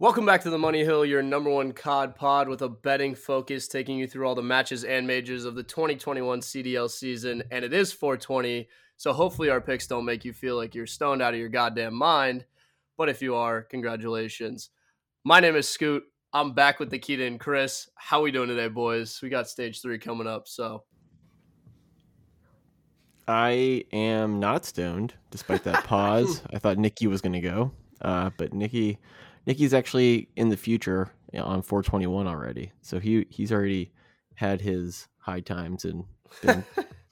Welcome back to the Money Hill, your number one COD pod with a betting focus, taking you through all the matches and majors of the 2021 CDL season. And it is 420, so hopefully our picks don't make you feel like you're stoned out of your goddamn mind. But if you are, congratulations. My name is Scoot. I'm back with Nikita and Chris. How are we doing today, boys? We got stage three coming up, so I am not stoned, despite that pause. I thought Nikki was going to go, uh, but Nikki, Nikki's actually in the future on 421 already, so he he's already had his high times and been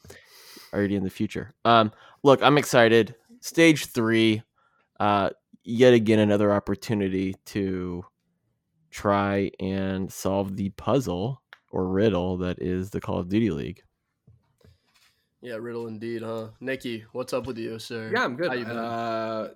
already in the future. Um, look, I'm excited. Stage three, uh, yet again another opportunity to try and solve the puzzle or riddle that is the Call of Duty League. Yeah, riddle indeed, huh? Nikki, what's up with you, sir? Yeah, I'm good. Uh,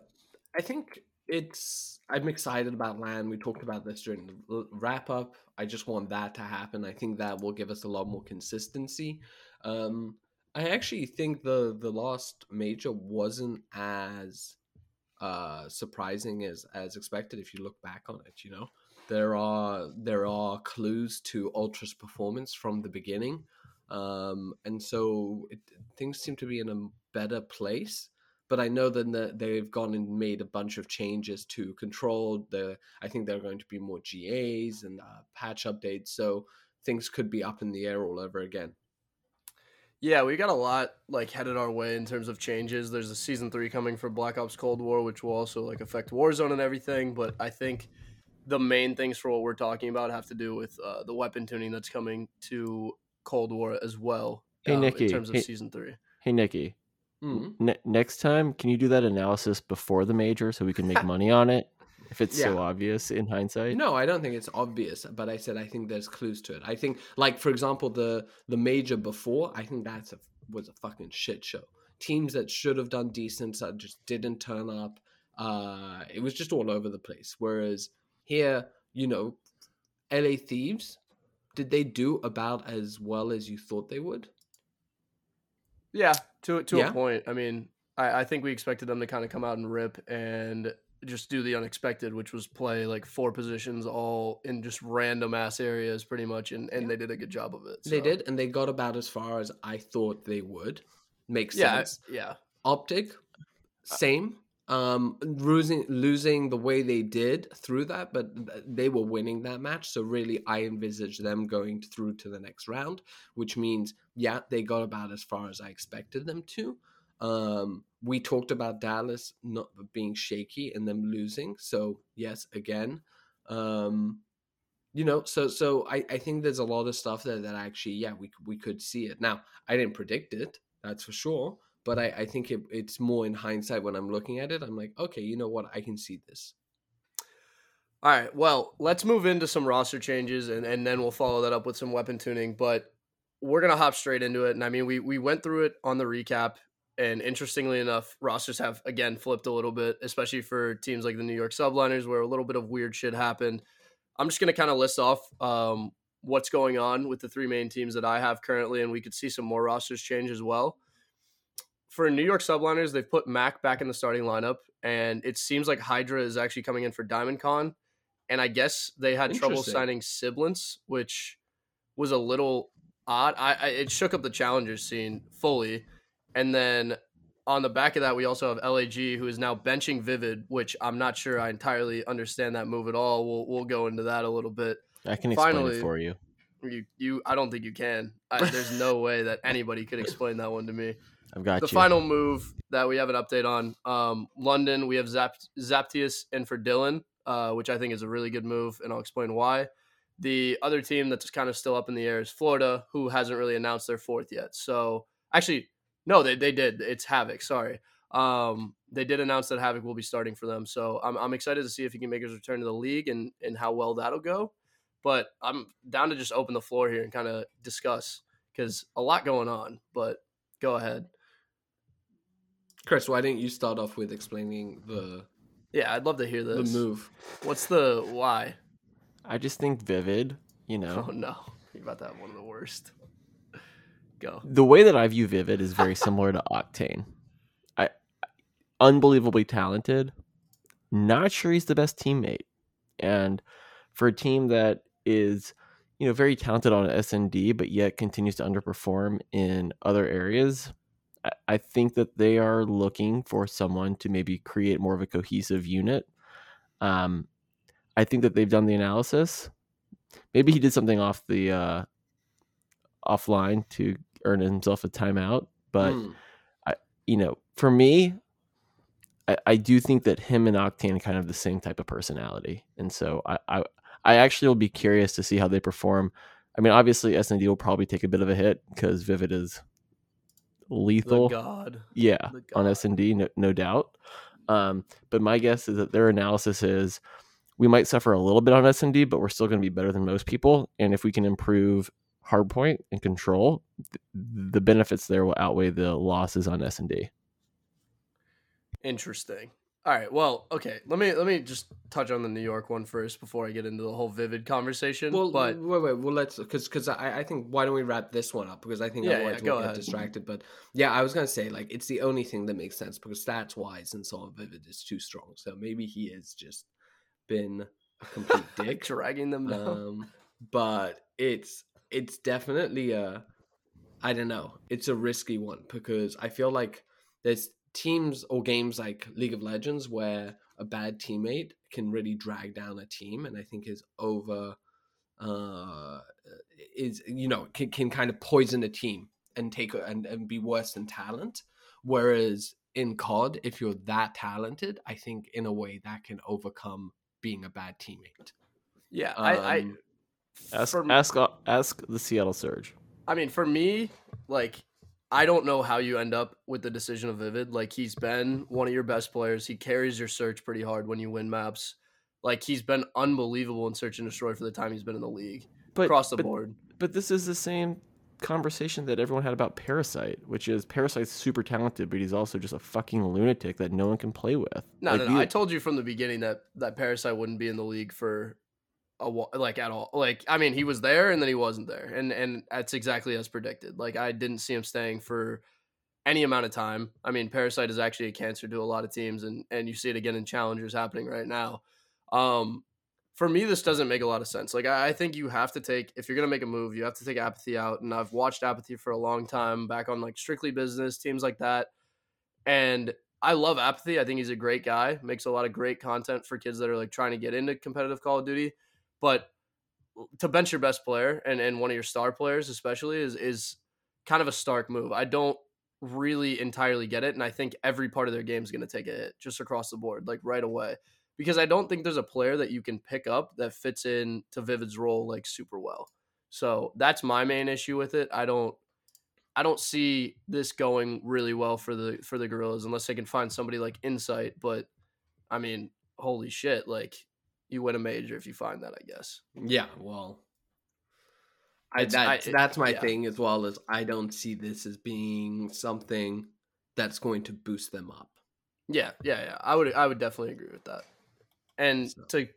I think it's. I'm excited about LAN. We talked about this during the wrap up. I just want that to happen. I think that will give us a lot more consistency. Um, I actually think the the last major wasn't as uh, surprising as as expected. If you look back on it, you know there are there are clues to Ultra's performance from the beginning. Um, and so it, things seem to be in a better place. But I know that they've gone and made a bunch of changes to control the. I think there are going to be more GAs and uh, patch updates, so things could be up in the air all over again. Yeah, we got a lot like headed our way in terms of changes. There's a season three coming for Black Ops Cold War, which will also like affect Warzone and everything. But I think the main things for what we're talking about have to do with uh, the weapon tuning that's coming to Cold War as well. Hey, um, Nikki. In terms of hey, season three. Hey, Nikki. Mm-hmm. Ne- next time, can you do that analysis before the major so we can make money on it? If it's Yeah. so obvious in hindsight. No, I don't think it's obvious, but I said I think there's clues to it. I think, like for example, the the major before, I think that's a was a fucking shit show. Teams that should have done decent that just didn't turn up. Uh, it was just all over the place. Whereas here, you know, LA Thieves, did they do about as well as you thought they would? Yeah, to to Yeah. a point. I mean, I, I think we expected them to kind of come out and rip and just do the unexpected, which was play like four positions all in just random ass areas, pretty much, and and Yeah. they did a good job of it. They did, and they got about as far as I thought they would. Makes Yeah, sense. yeah. optic same um losing losing the way they did through that but they were winning that match so really i envisage them going through to the next round which means yeah they got about as far as i expected them to um we talked about dallas not being shaky and them losing so yes again um you know so so i i think there's a lot of stuff that that actually yeah we we could see it now i didn't predict it that's for sure but I, I think it, it's more in hindsight when I'm looking at it. I'm like, okay, you know what? I can see this. All right. Well, let's move into some roster changes, and and then we'll follow that up with some weapon tuning. But we're gonna hop straight into it. And I mean, we we went through it on the recap, and interestingly enough, rosters have again flipped a little bit, especially for teams like the New York Subliners, where a little bit of weird shit happened. I'm just gonna kind of list off um, what's going on with the three main teams that I have currently, and we could see some more rosters change as well. For New York Subliners, they've put Mac back in the starting lineup, and it seems like Hydra is actually coming in for Diamond Con. And I guess they had trouble signing siblings, which was a little odd. I, I it shook up the challengers scene fully. And then on the back of that, we also have LAG, who is now benching Vivid, which I'm not sure I entirely understand that move at all. We'll we'll go into that a little bit. I can explain Finally- it for you. You you I don't think you can. I, there's no way that anybody could explain that one to me I've got the you. final move that we have an update on um, London, we have Zap- Zaptius in for Dylan, uh, which I think is a really good move, and I'll explain why. The other team that's kind of still up in the air is Florida, who hasn't really announced their fourth yet. So actually, no, they, they did. It's Havoc. Sorry. Um, they did announce that Havoc will be starting for them. So I'm, I'm excited to see if he can make his return to the league and, and how well that'll go. But I'm down to just open the floor here and kind of discuss because a lot going on. But go ahead. Chris, why didn't you start off with explaining the Yeah, I'd love to hear the move? What's the why? I just think Vivid, you know. Oh no, you're about to have one of the worst. Go. The way that I view Vivid is very similar to Octane. I unbelievably talented. Not sure he's the best teammate. And for a team that is, you know, very talented on SND, but yet continues to underperform in other areas, I, I think that they are looking for someone to maybe create more of a cohesive unit. Um, I think that they've done the analysis. Maybe he did something off the uh, offline to earn himself a timeout, but Hmm. you know, for me, I, I do think that him and Octane are kind of the same type of personality, and so I, I I actually will be curious to see how they perform. I mean, obviously SND will probably take a bit of a hit because Vivid is The lethal. god. Yeah, The on god. SND, no, no doubt. Um, but my guess is that their analysis is we might suffer a little bit on SND, but we're still going to be better than most people. And if we can improve hardpoint and control, th- the benefits there will outweigh the losses on SND. Interesting. All right. Well, okay. Let me let me just touch on the New York one first before I get into the whole vivid conversation. Well, but wait, wait. Well, let's because because I, I think why don't we wrap this one up because I think Yeah, otherwise yeah, go we'll get ahead. distracted. But yeah, I was gonna say like it's the only thing that makes sense because stats wise and so on, Vivid is too strong. So maybe he is just been a complete dick. dragging them down. um, but it's it's definitely a I don't know. It's a risky one because I feel like there's teams or games like League of Legends where a bad teammate can really drag down a team, and I think is over uh is you know can, can kind of poison a team and take and, and be worse than talent whereas in cod if you're that talented i think in a way that can overcome being a bad teammate yeah, I, I Um, Ask for- ask uh, ask the Seattle Surge. I mean, for me, like, I don't know how you end up with the decision of Vivid. Like, he's been one of your best players. He carries your search pretty hard when you win maps. Like, he's been unbelievable in search and destroy for the time he's been in the league But across the but, board. but this is the same conversation that everyone had about Parasite, which is Parasite's super talented, but he's also just a fucking lunatic that no one can play with. No, Like, no, no. I told you from the beginning that that Parasite wouldn't be in the league for a wh- like at all. Like, I mean, he was there and then he wasn't there, and and that's exactly as predicted. Like, I didn't see him staying for any amount of time. I mean, Parasite is actually a cancer to a lot of teams, and and you see it again in challengers happening right now. Um, for me, this doesn't make a lot of sense. Like, I, I think you have to take if you're gonna make a move, you have to take apathy out. And I've watched apathy for a long time, back on like Strictly Business teams like that, and I love apathy. I think he's a great guy. Makes a lot of great content for kids that are like trying to get into competitive Call of Duty. But to bench your best player and, and one of your star players especially is is kind of a stark move. I don't really entirely get it, and I think every part of their game is going to take a hit just across the board, like right away. Because I don't think there's a player that you can pick up that fits in to Vivid's role like super well. So that's my main issue with it. I don't I don't see this going really well for the for the Guerrillas unless they can find somebody like Insight. But I mean, holy shit! Like you win a major if you find that, I guess. Yeah, well, I, It's- I- that's it- that's my yeah. thing as well as I don't see this as being something that's going to boost them up. Yeah, yeah, yeah. I would I would definitely agree with that. And So- to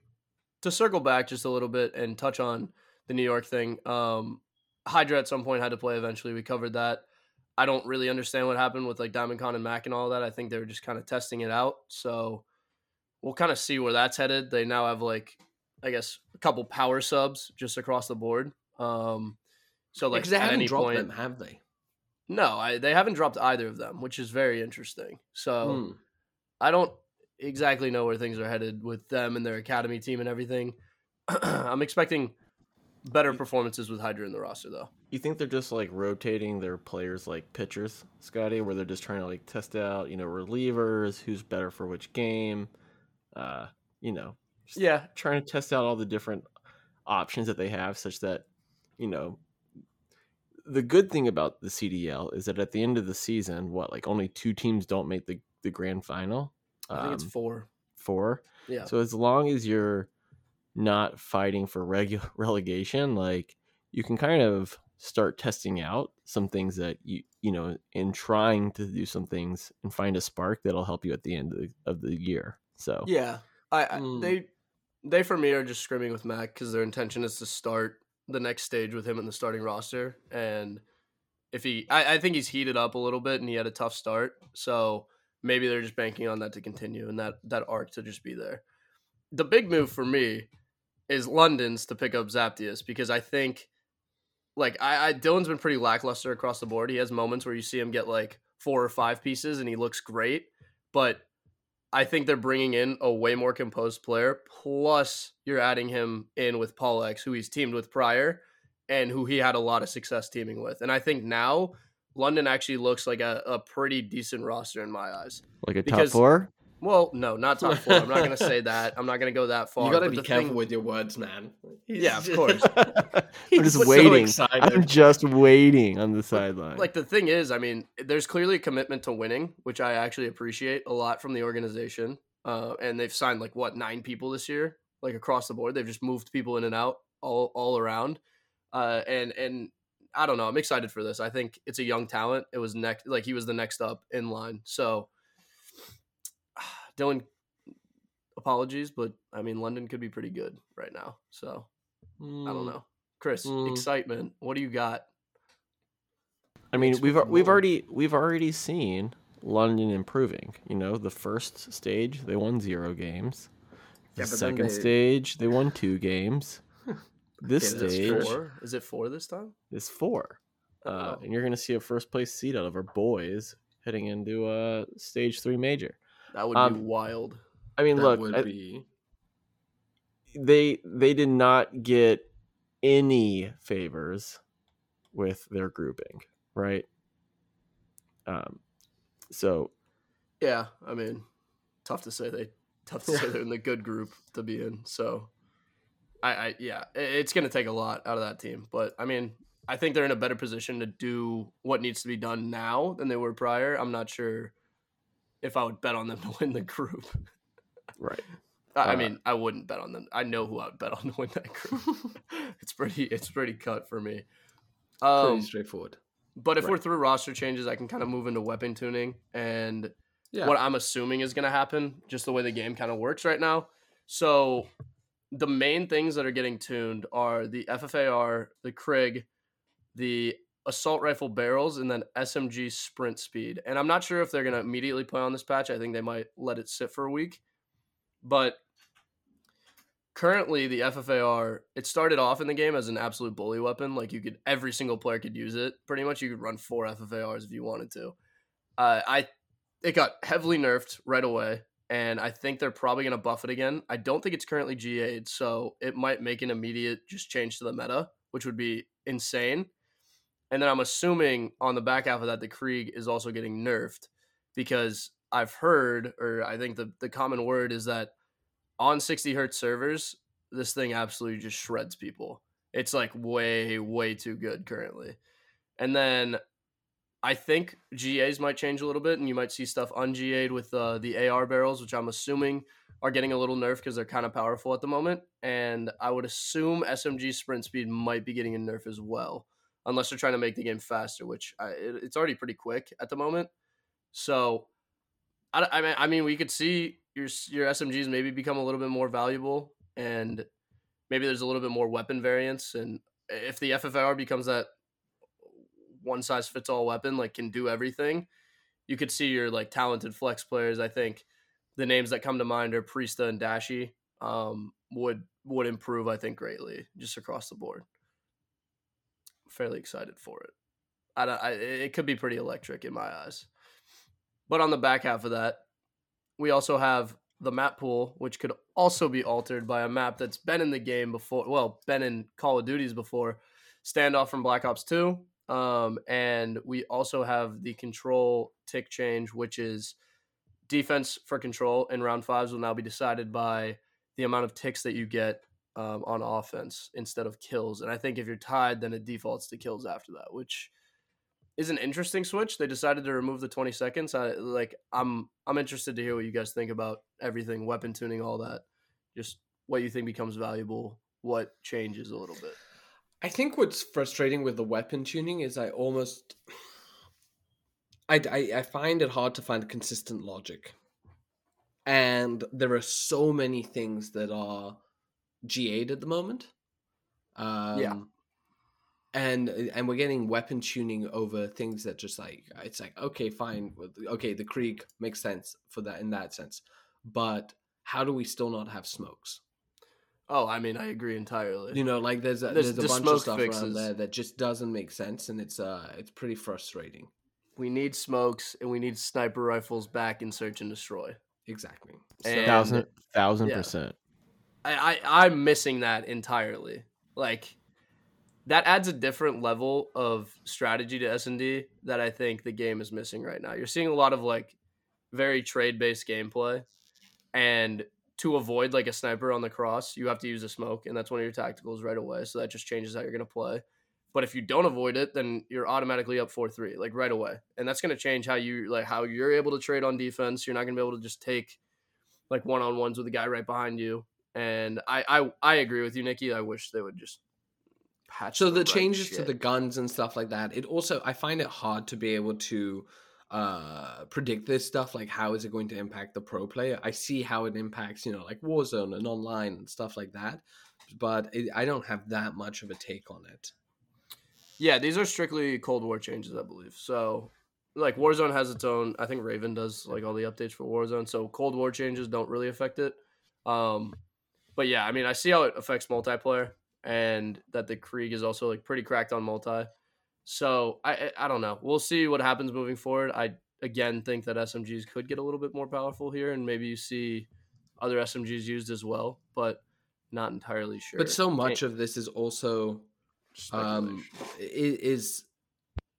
to circle back just a little bit and touch on the New York thing. Um Hydra at some point had to play eventually. We covered that. I don't really understand what happened with like Diamond Con and Mac and all that. I think they were just kind of testing it out. So we'll kind of see where that's headed. They now have like I guess a couple power subs just across the board. Um so like Because they haven't dropped point them, have they? No, I, they haven't dropped either of them, which is very interesting. So Hmm. I don't exactly know where things are headed with them and their academy team and everything. I'm expecting better performances with Hydra in the roster, though. You think they're just like rotating their players like pitchers, Scotty, where they're just trying to like test out, you know, relievers, who's better for which game, uh, you know, Yeah, trying to test out all the different options that they have, such that, you know, the good thing about the CDL is that at the end of the season, what like only two teams don't make the the grand final. I think it's Um, four. four. Yeah, So as long as you're not fighting for regu- relegation, like you can kind of start testing out some things that you you know in trying to do some things and find a spark that'll help you at the end of the, of the year. So yeah. I, I Mm. they they for me are just screaming with Mac because their intention is to start the next stage with him in the starting roster, and if he, I, I think he's heated up a little bit and he had a tough start, so maybe they're just banking on that to continue and that that arc to just be there. the big move for me is London's to pick up Zaptius because I think like I, I Dylan's been pretty lackluster across the board. He has moments where you see him get like four or five pieces and he looks great, but I think they're bringing in a way more composed player. Plus, you're adding him in with PaulEhx, who he's teamed with prior, and who he had a lot of success teaming with. And I think now London actually looks like a, a pretty decent roster in my eyes. Like a Because- top four? Well, no, not top four. I'm not going to say that. I'm not going to go that far. you gotta be careful thing- with your words, man. Yeah, of course. I'm He's just waiting. excited. I'm just waiting on the sideline. like the thing is, I mean, there's clearly a commitment to winning, which I actually appreciate a lot from the organization. Uh, and they've signed like what nine people this year, like across the board. They've just moved people in and out all all around. Uh, and and I don't know. I'm excited for this. I think it's a young talent. It was next, like he was the next up in line. So, Dylan, apologies, but I mean, London could be pretty good right now. So I don't Mm. know. Chris, Mm. excitement. What do you got? I mean, we've me we've already we've already seen London improving. You know, the first stage they won zero games. The Yeah, second they- stage they won two games. This Okay, stage. Four? Is it four this time? is four, uh, Oh. and you're to see a first place seed out of our boys heading into a stage three major. That would be Um, wild. I mean, That look, would I- be they they did not get any favors with their grouping, right? Um, so Yeah, I mean, tough to say they tough to say they're in the good group to be in. So, I, I yeah, it's going to take a lot out of that team. But I mean, I think they're in a better position to do what needs to be done now than they were prior. I'm not sure if I would bet on them to win the group. right, I, I Uh, mean, I wouldn't bet on them. I know who I would bet on to win that group. it's pretty, it's pretty cut for me. pretty Um, straightforward. but if we're through roster changes, I can kind of move into weapon tuning and Yeah. what I'm assuming is going to happen, just the way the game kind of works right now. So, the main things that are getting tuned are the FFAR, the Krig, the assault rifle barrels, and then SMG sprint speed. And I'm not sure if they're going to immediately play on this patch. I think they might let it sit for a week. But currently, the FFAR, it started off in the game as an absolute bully weapon. Like, you could, every single player could use it. Pretty much, you could run four FFARs if you wanted to. Uh, I it got heavily nerfed right away, and I think they're probably going to buff it again. I don't think it's currently GA'd, so it might make an immediate just change to the meta, which would be insane. And then I'm assuming on the back half of that, the Krig is also getting nerfed because I've heard, or I think the, the common word is that on 60 hertz servers, this thing absolutely just shreds people. It's like way, way too good currently. And then I think GAs might change a little bit, and you might see stuff un-GA'd with uh, the AR barrels, which I'm assuming are getting a little nerf because they're kind of powerful at the moment. And I would assume SMG sprint speed might be getting a nerf as well, unless they're trying to make the game faster, which I, it, it's already pretty quick at the moment. So, I, I mean, I mean, we could see your your SMGs maybe become a little bit more valuable, and maybe there's a little bit more weapon variance. And if the FFAR becomes that one size fits all weapon, like can do everything, you could see your like talented flex players. I think the names that come to mind are Priestahh and Dashy. Um, would would improve, I think, greatly just across the board. Fairly excited for it. I, don't- I it could be pretty electric in my eyes. But on the back half of that, we also have the map pool, which could also be altered by a map that's been in the game before. Well, been in Call of Duties before. Standoff from Black Ops 2. Um, and we also have the control tick change, which is defense for control in round fives will now be decided by the amount of ticks that you get um, on offense instead of kills. And I think if you're tied, then it defaults to kills after that, which is an interesting switch. They decided to remove the 20 seconds. I like I'm I'm interested to hear what you guys think about everything, weapon tuning, all that. Just what you think becomes valuable, what changes a little bit. I think what's frustrating with the weapon tuning is I almost I, I, I find it hard to find consistent logic. And there are so many things that are GA'd at the moment. Um, Yeah. And and we're getting weapon tuning over things that just like it's like okay fine okay the Krig makes sense for that in that sense, but how do we still not have smokes? Oh, I mean, I agree entirely. You know, like there's a, There's there's, a bunch smoke of stuff fixes. around there that just doesn't make sense, and it's uh it's pretty frustrating. we need smokes and we need sniper rifles back in search and destroy. Exactly. And- thousand thousand yeah. percent. I, I I'm missing that entirely. Like that adds a different level of strategy to S and D that I think the game is missing right now. You're seeing a lot of like very trade based gameplay, and to avoid like a sniper on the cross, you have to use a smoke, and that's one of your tacticals right away. So that just changes how you're gonna play. But if you don't avoid it, then you're automatically up four three, like right away, and that's gonna change how you like how you're able to trade on defense. You're not gonna be able to just take like one on ones with a guy right behind you. And I, I I agree with you, Nikki. I wish they would just patch. so the right changes to the guns and stuff like that it also i find it hard to be able to uh predict this stuff like how is it going to impact the pro player i see how it impacts you know like warzone and online and stuff like that but it, i don't have that much of a take on it Yeah, these are strictly Cold War changes, I believe. So, like Warzone has its own. I think Raven does like all the updates for Warzone. So Cold War changes don't really affect it. Um, but yeah, I mean, I see how it affects multiplayer, and that the Krig is also like pretty cracked on multi. So I I, don't know. We'll see what happens moving forward. I again think that SMGs could get a little bit more powerful here, and maybe you see other SMGs used as well, but not entirely sure. but so much Can't- of this is also um is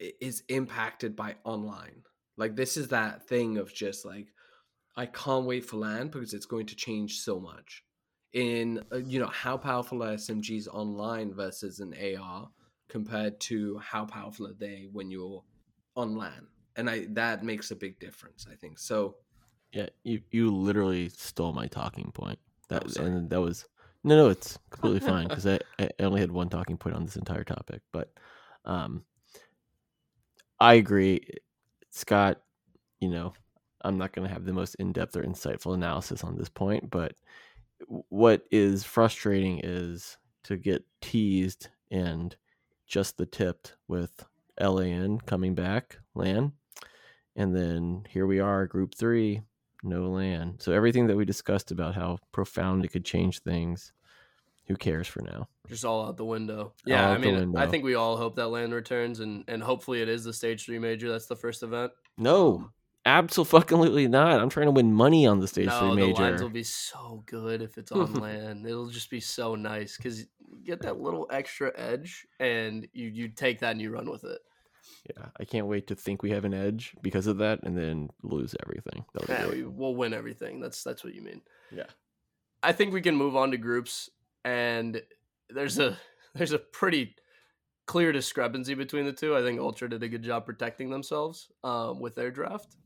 is impacted by online like this is that thing of just like i can't wait for LAN because it's going to change so much in uh, you know how powerful are smgs online versus an ar compared to how powerful are they when you're on LAN and i that makes a big difference i think so Yeah, you you literally stole my talking point. That Oh, and that was no, no, it's completely fine because I, I only had one talking point on this entire topic. But um, I agree, Scott. You know, I'm not going to have the most in depth or insightful analysis on this point, but what is frustrating is to get teased and just the tipped with LAN coming back, LAN, and then here we are, Group Three, no LAN. So everything that we discussed about how profound it could change things, who cares for now? just all out the window. Yeah, I mean, I think we all hope that LAN returns, and and hopefully it is the stage three major. That's the first event. No, absolutely not. I'm trying to win money on the stage no, three the lines will be so good if it's on LAN. It'll just be so nice because you get that little extra edge, and you you take that and you run with it. Yeah, I can't wait to think we have an edge because of that, and then lose everything. Yeah, we, we'll win everything. That's that's what you mean. Yeah. I think we can move on to groups, and there's a there's a pretty clear discrepancy between the two. I think Ultra did a good job protecting themselves um, with their draft,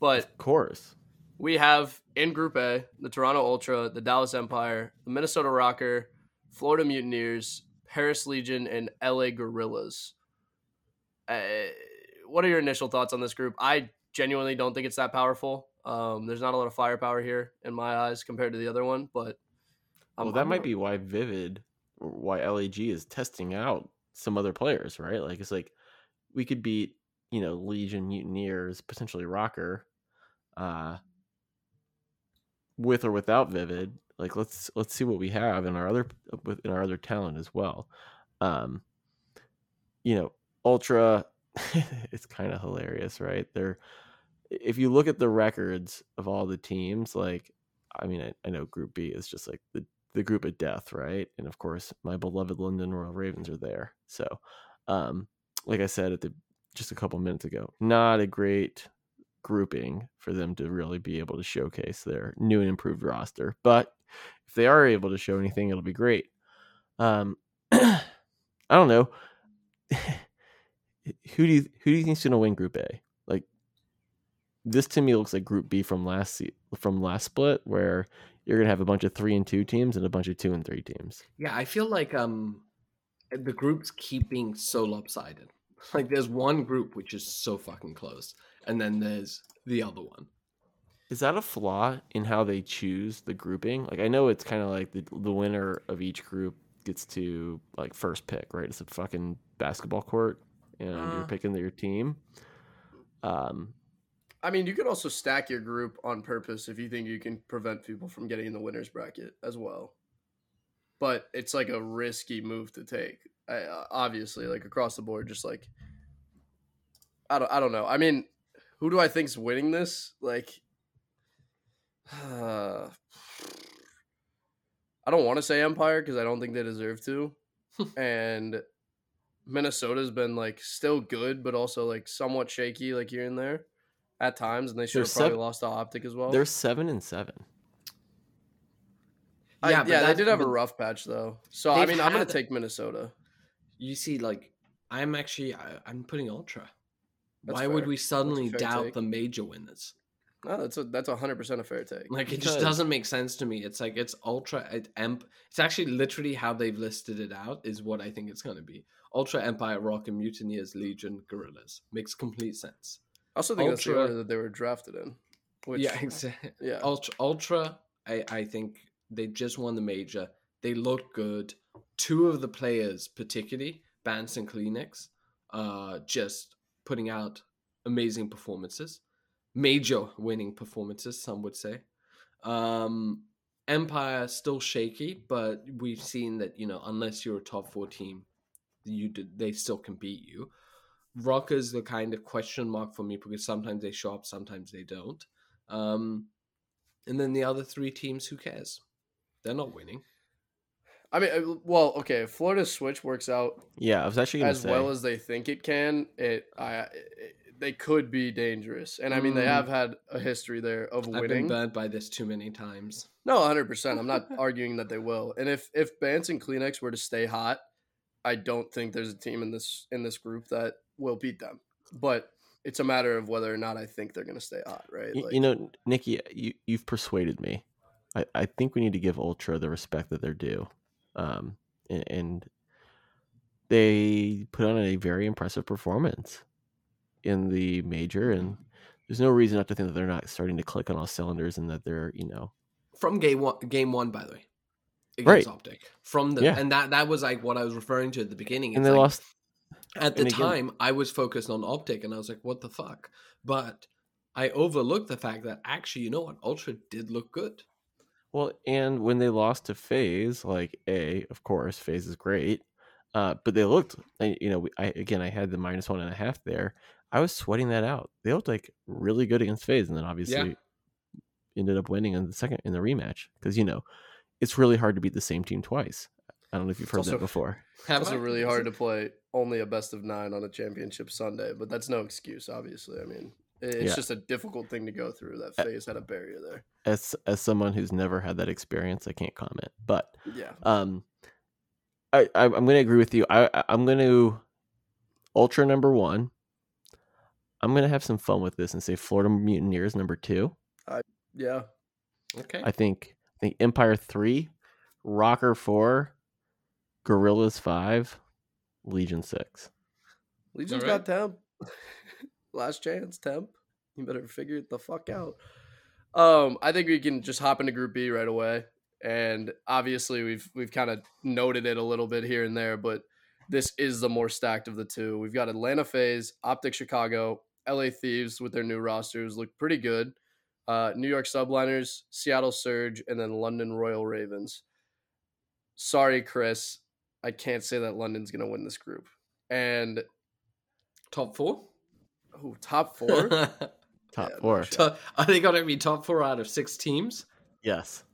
but Of course. we have in Group A the Toronto Ultra, the Dallas Empire, the Minnesota Rokkr, Florida Mutineers, Paris Legion, and LA Guerrillas. Uh, what are your initial thoughts on this group? I genuinely don't think it's that powerful. Um, there's not a lot of firepower here in my eyes compared to the other one, but well, that might be why Vivid, why LAG is testing out some other players, right? Like it's like we could beat, you know, Legion Mutineers, potentially Rokkr, uh, with or without Vivid. Like let's let's see what we have in our other in our other talent as well. Um, you know, Ultra, it's kind of hilarious, right? They're if you look at the records of all the teams, like I mean, I, I know Group B is just like the the group of death, right? And of course, my beloved London Royal Ravens are there. So, um, like I said at the just a couple minutes ago, not a great grouping for them to really be able to showcase their new and improved roster. But if they are able to show anything, it'll be great. Um, I don't know. who do you who do you think's gonna win Group A? Like this to me looks like Group B from last from last split, where you're gonna have a bunch of three and two teams and a bunch of two and three teams. Yeah, I feel like um the groups keep being so lopsided. Like there's one group which is so fucking close, and then there's the other one. Is that a flaw in how they choose the grouping? Like I know it's kind of like the the winner of each group gets to like first pick, right? It's a fucking basketball court, and you're Uh. picking your team. Um, I mean, you could also stack your group on purpose if you think you can prevent people from getting in the winners bracket as well. But it's like a risky move to take. I, uh, obviously, like across the board, just like I don't, I don't know. I mean, who do I think's winning this? Like, uh, I don't want to say Empire because I don't think they deserve to, and Minnesota's been like still good, but also like somewhat shaky, like here and there at times, and they should They're have probably seven- lost to Optic as well. They're seven and seven. I- Yeah, yeah, they did have a rough patch though. So I mean, I'm gonna take Minnesota. You see, like I'm actually I, I'm putting Ultra. That's Why would we suddenly doubt take. the major winners? No, that's a that's hundred percent a fair take. Like it just doesn't make sense to me. It's like it's Ultra it, Emp. It's actually literally how they've listed it out is what I think it's going to be. Ultra Empire, Rock, and Mutineers, Legion, Guerrillas makes complete sense. I also think that's the Ultra- order that they were drafted in. Which, yeah, exactly. yeah. Ultra, Ultra. I I think they just won the major. They look good. Two of the players, particularly Bance and CleanX, uh, just putting out amazing performances, major winning performances. Some would say. Um, Empire still shaky, but we've seen that you know unless you're a top four team, you they still can beat you. Rock is the kind of question mark for me because sometimes they show up, sometimes they don't. Um, and then the other three teams, who cares? They're not winning. I mean, uh, well, okay. If Florida's switch works out Yeah, I was actually as say. well as they think it can, it I it, they could be dangerous. And I mean, they Mm. have had a history there of winning. I've been winning. burnt by this too many times. No, hundred percent. I'm not arguing that they will. And if if Bance and CleanX were to stay hot, I don't think there's a team in this in this group that will beat them. But it's a matter of whether or not I think they're going to stay hot, right? Y- Like, you know, Nikki, you you've persuaded me. I, I think we need to give Ultra the respect that they're due. Um, and, and they put on a very impressive performance in the major, and there's no reason not to think that they're not starting to click on all cylinders and that they're, you know, From game one, game one, by the way, Right. against Optic. From the Yeah. and that that was like what I was referring to at the beginning. and they like, lost. at the time I was focused on Optic, and I was like, "What the fuck?" But I overlooked the fact that actually, you know what, Ultra did look good. Well, and when they lost to FaZe, like a, of course, FaZe is great, uh, but they looked, I- you know, I again, I had the minus one and a half there. I was sweating that out. They looked like really good against FaZe, and then obviously ended up winning in the second in the rematch because you know it's really hard to beat the same team twice. I don't know if you've heard also- that before. It's Have also really hard to play only a best of nine on a championship Sunday, but that's no excuse, obviously. I mean, it- it's Yeah. just a difficult thing to go through. That Uh, phase had a barrier there. As as someone who's never had that experience, I can't comment, but Yeah. Um, I, I I'm going to agree with you. I I- I'm going to ultra number one. I'm going to have some fun with this and say Florida Mutineers number two. Yeah. Okay. I think I think Empire three, Rokkr four, Guerrillas five, Legion six. Legion's Alright. got temp. Last chance, temp. You better figure it the fuck out. Um, I think we can just hop into Group B right away. And obviously we've we've kind of noted it a little bit here and there, but this is the more stacked of the two. We've got Atlanta FaZe, Optic Chicago, LA Thieves with their new rosters look pretty good. Uh, New York Subliners, Seattle Surge, and then London Royal Ravens. Sorry, Chris. I can't say that London's gonna win this group. And top four. Oh, top four. Top Yeah, no four. shit. To- Are they going to be top four out of six teams? Yes,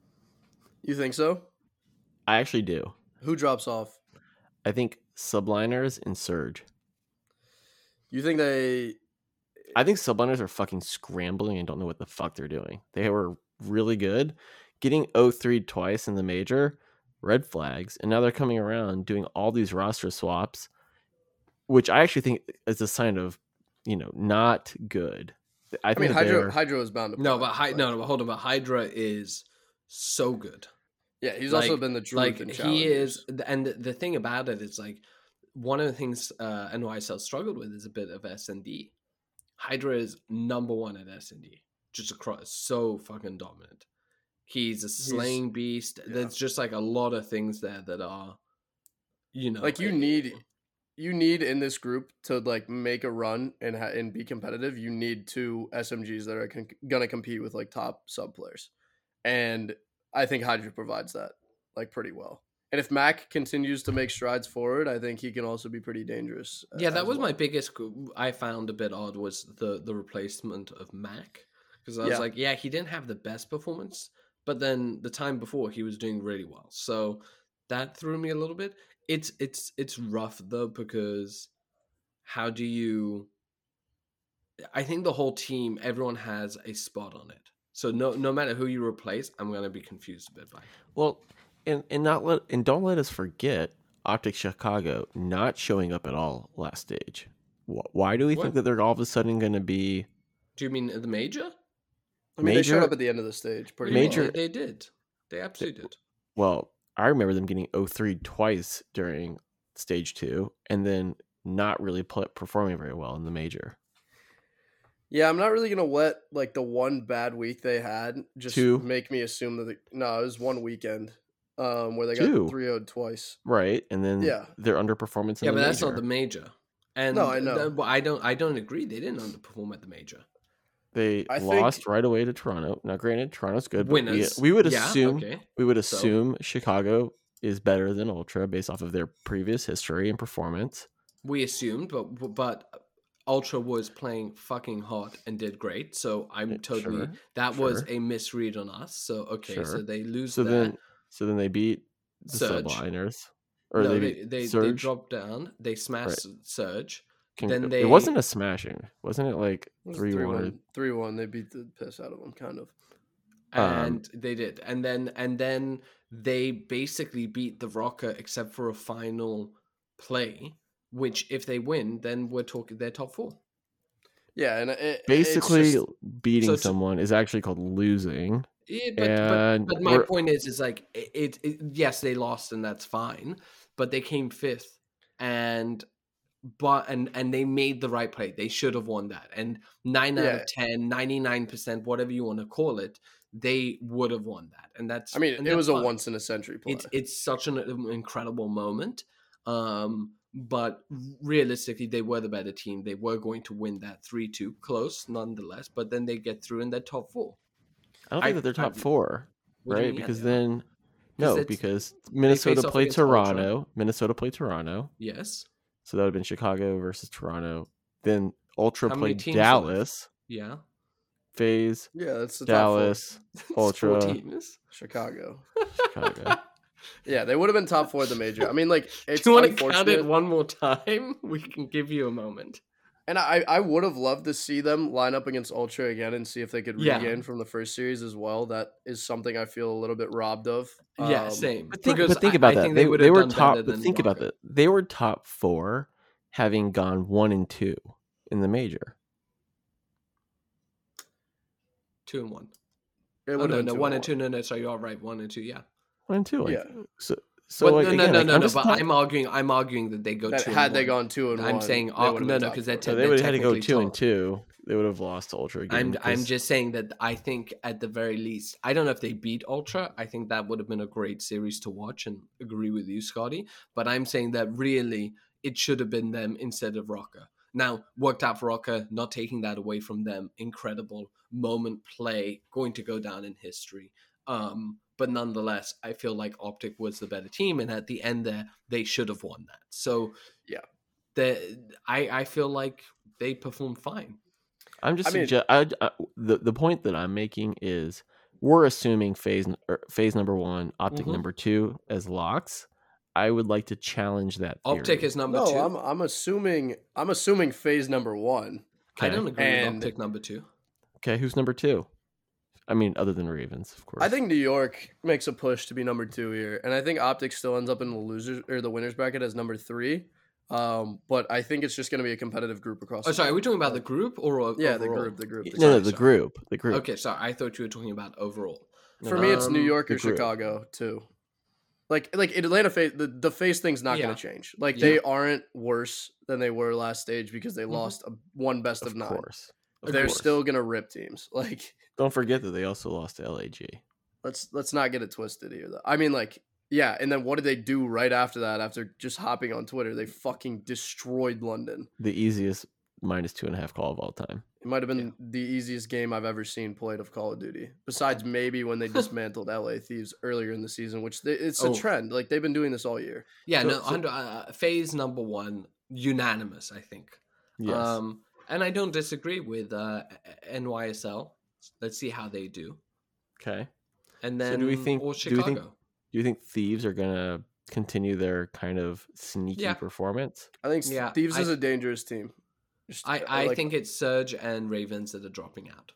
you think so? I actually do. Who drops off? I think Subliners and Surge. You think they? I think Subliners are fucking scrambling and don't know what the fuck they're doing. They were really good. Getting 0-3 twice in the major, red flags, and now they're coming around doing all these roster swaps, which I actually think is a sign of, you know, not good. I I think mean, Hydra Hydro they're- Hydro is bound to. No, but Hy- no, no, but hold on. But Hydra is so good. Yeah, he's also been the truth. like in he is and the, the thing about it is like one of the things uh NYSL struggled with is a bit of S&D. Hydra is number one at S&D. Just across so fucking dominant. He's a slaying beast. yeah. There's just like a lot of things there that are you know Like you need you need in this group to like make a run and ha- and be competitive. You need two SMGs that are con- gonna compete with like top sub players, and I think Hydra provides that like pretty well. And if Mac continues to make strides forward, I think he can also be pretty dangerous. uh, Yeah, that was well. my biggest. I found a bit odd was the the replacement of Mac because I was Yeah. like, yeah, he didn't have the best performance, but then the time before he was doing really well. So that threw me a little bit. It's it's it's rough though because how do you? I think the whole team, everyone has a spot on it. So no no matter who you replace, I'm gonna be confused a bit by. it. Well, and and not let and don't let us forget Optic Chicago not showing up at all last stage. Why do we What? think that they're all of a sudden going to be? Do you mean the major? I mean, they showed up at the end of the stage pretty Major- well. They, they did. They absolutely did. Well, I remember them getting 0-3 twice during stage two, and then not really performing very well in the major. Yeah, I'm not really gonna let like the one bad week they had just Two. make me assume that. They, no, it was one weekend um, where they Two. got 3 0 twice. Right, and then Yeah. their underperformance. In Yeah, the but that's major. not the major. And No, I know. th- well, I don't. I don't agree. They didn't underperform at the major. They I lost think- right away to Toronto. Now, granted, Toronto's good, but we, we would Yeah, assume okay. we would So- assume Chicago is better than Ultra based off of their previous history and performance. We assumed, but but Ultra was playing fucking hot and did great. So I'm eh, totally sure, that was a misread on us. So okay, so they lose So that. then, so then they beat the Surge. Subliners, or no, they they they, they dropped down. They smashed Surge. Con- then It wasn't a smashing, wasn't it? Like It three one. 1. 3 1. They beat the piss out of them, kind of. Um, and they did and then and then they basically beat the Rokkr except for a final play which if they win then we're talking they're top four Yeah, and it, it's Basically, just- beating so someone is actually called losing. yeah, but, And but, but my point is is like it, it, it yes they lost and that's fine but they came fifth and but and and they made the right play. They should have won that. And 9 out of 10 99% whatever you want to call it they would have won that. And that's I mean, it that's was a once in a century play. it's it's such an um, incredible moment um but realistically they were the better team. They were going to win that 3-2 close nonetheless but then they get through in that top four. I don't I- think that they're top I- four, What do you right? Because Yeah, then, 'Cause no, because Minnesota off played against Toronto. Minnesota played Toronto, yes so that would have been Chicago versus Toronto. Then Ultra How played teams are left? Dallas, yeah FaZe, yeah, that's the Dallas, It's four Ultra, teams. top. Chicago. Chicago. Yeah, they would have been top four at the major. I mean, like, it's do you want to count unfortunate. it one more time we can give you a moment And I, I would have loved to see them line up against Ultra again and see if they could Yeah. regain from the first series as well. That is something I feel a little bit robbed of. yeah Um, same But think, but think about I that. think They, would they were top. But than think about that. They were top four, having gone one and two in the major. two and one It oh, no no been one and two no no sorry you're right one and two yeah One and two. Like, Yeah. So, so But like, no, again, no, no, like, no, I'm no. just But not- I'm arguing. I'm arguing that they go That two. had and they one. gone two and I'm one, saying, they oh, would no, no, because they're te- So they're would have had to go two and two. They would have lost to Ultra again. I'm I'm 'cause- just saying that I think at the very least, I don't know if they beat Ultra. I think that would have been a great series to watch and agree with you, Scotty. But I'm saying that really it should have been them instead of Rokkr. Now, worked out for Rokkr, not taking that away from them. Incredible moment play, going to go down in history. Um, but nonetheless, I feel like Optic was the better team, and at the end there, they should have won that. So Yeah. the I I feel like they performed fine. I'm just I mean- sugge- I, I, the the point that I'm making is we're assuming FaZe er, FaZe number one, optic Mhm. number two as locks. I would like to challenge that. Theory. Optic is number No, two. I'm I'm assuming I'm assuming FaZe number one. I don't agree And- with Optic number two. okay. Who's number two? I mean, other than Ravens, of course. I think New York makes a push to be number two here, and I think Optic still ends up in the losers or the winners bracket as number three. Um, but I think it's just going to be a competitive group across. Oh, the sorry. Are we talking about the group or o- Yeah, the group, the group. The no, no, the sorry. group, the group. Okay, sorry. I thought you were talking about overall. For me, it's New Um, York or. Chicago too. Like like Atlanta FaZe the, the FaZe thing's not Yeah. going to change. Like Yeah. they aren't worse than they were last stage because they Mhm. lost a, one best of, of nine. course. Of They're course. still going to rip teams. Like Don't forget that they also lost to LAG. let's let's not get it twisted here though. I mean like Yeah, and then what did they do right after that? After just hopping on Twitter, they fucking destroyed London. The easiest minus two and a half call of all time. It might have been the easiest game I've ever seen played of Call of Duty. Besides maybe when they dismantled LA Thieves earlier in the season, which they, it's a Oh. trend. Like they've been doing this all year. Yeah, So- no, so- 100 uh, FaZe number one, unanimous, I think. Yes. Um, and I don't disagree with uh, NYSL. Let's see how they do. okay. And So then do we think- or do we Chicago. think- Do you think thieves are gonna continue their kind of sneaky Yeah. performance? I think Yeah, Thieves I- is a dangerous team. Just, I, uh, I like- think it's Surge and Ravens that are dropping out.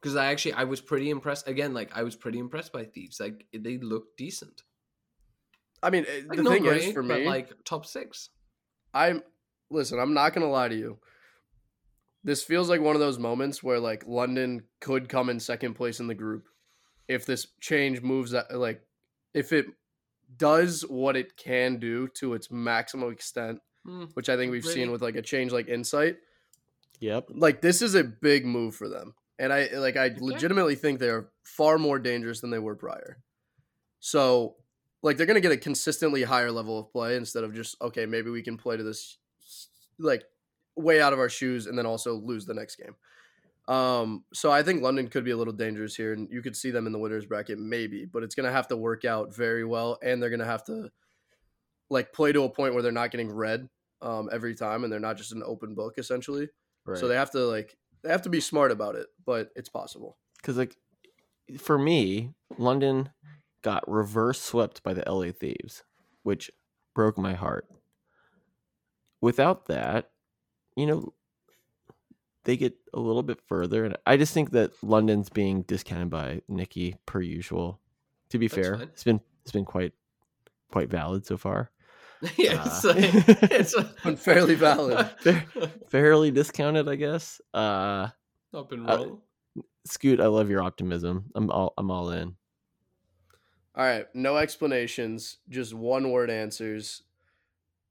Because I actually I was pretty impressed. Again, like I was pretty impressed by Thieves. Like they look decent. I mean, uh, Like, the not thing great, is for but me, like top six. I'm listen, I'm not gonna lie to you. This feels like one of those moments where like London could come in second place in the group if this change moves that like if it does what it can do to its maximum extent, Hmm. which I think we've Really? seen with like a change like Insight. Yep. Like this is a big move for them. And I like I legitimately think they are far more dangerous than they were prior. So like they're gonna get a consistently higher level of play instead of just okay, maybe we can play to this like way out of our shoes and then also lose the next game. Um, so I think London could be a little dangerous here, and you could see them in the winners bracket maybe, but it's gonna have to work out very well, and they're gonna have to like play to a point where they're not getting read um, every time, and they're not just an open book essentially. Right. So they have to like they have to be smart about it, but it's possible. because like for me, London got reverse swept by the LA Thieves, which broke my heart. Without that, you know, they get a little bit further, and I just think that London's being discounted by Nikki per usual. To be That's fair, fine. it's been it's been quite quite valid so far. yeah, Uh, it's, it's Unfairly valid. Fair- fairly discounted, I guess. Uh, Not been Uh. Scoot, I love your optimism. I'm all I'm all in. All right, no explanations, just one word answers.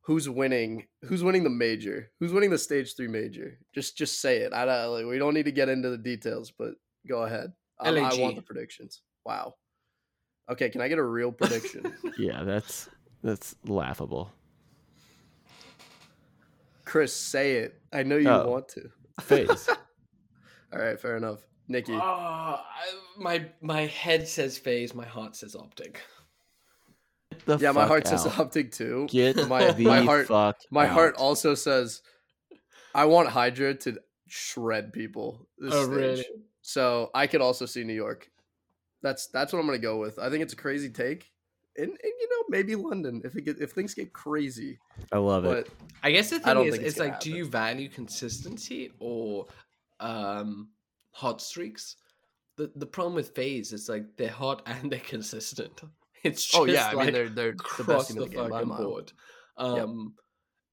Who's winning? Who's winning the major? Who's winning the stage three major? Just just say it. I don't. Like, we don't need to get into the details, but go ahead. Um, I want the predictions. Wow. Okay, can I get a real prediction? Yeah, that's that's laughable. Chris, say it. I know you Oh. want to. FaZe. All right, fair enough. Nikki, Ah, I- my my head says FaZe, my heart says optic. The yeah, my fuck heart says out. optic too. Get my the my heart fuck my heart also says I want Hydra to shred people. This Oh, stage. really? So I could also see New York. That's that's what I'm gonna go with. I think it's a crazy take, and, and you know maybe London if it get if things get crazy. I love But it. I guess the thing don't is, it's it's gonna like, do you value consistency or um, hot streaks? The the problem with FaZe is like they're hot and they're consistent. It's just oh yeah, I like mean they're they're the best team the, in the game by a mile. board. Um,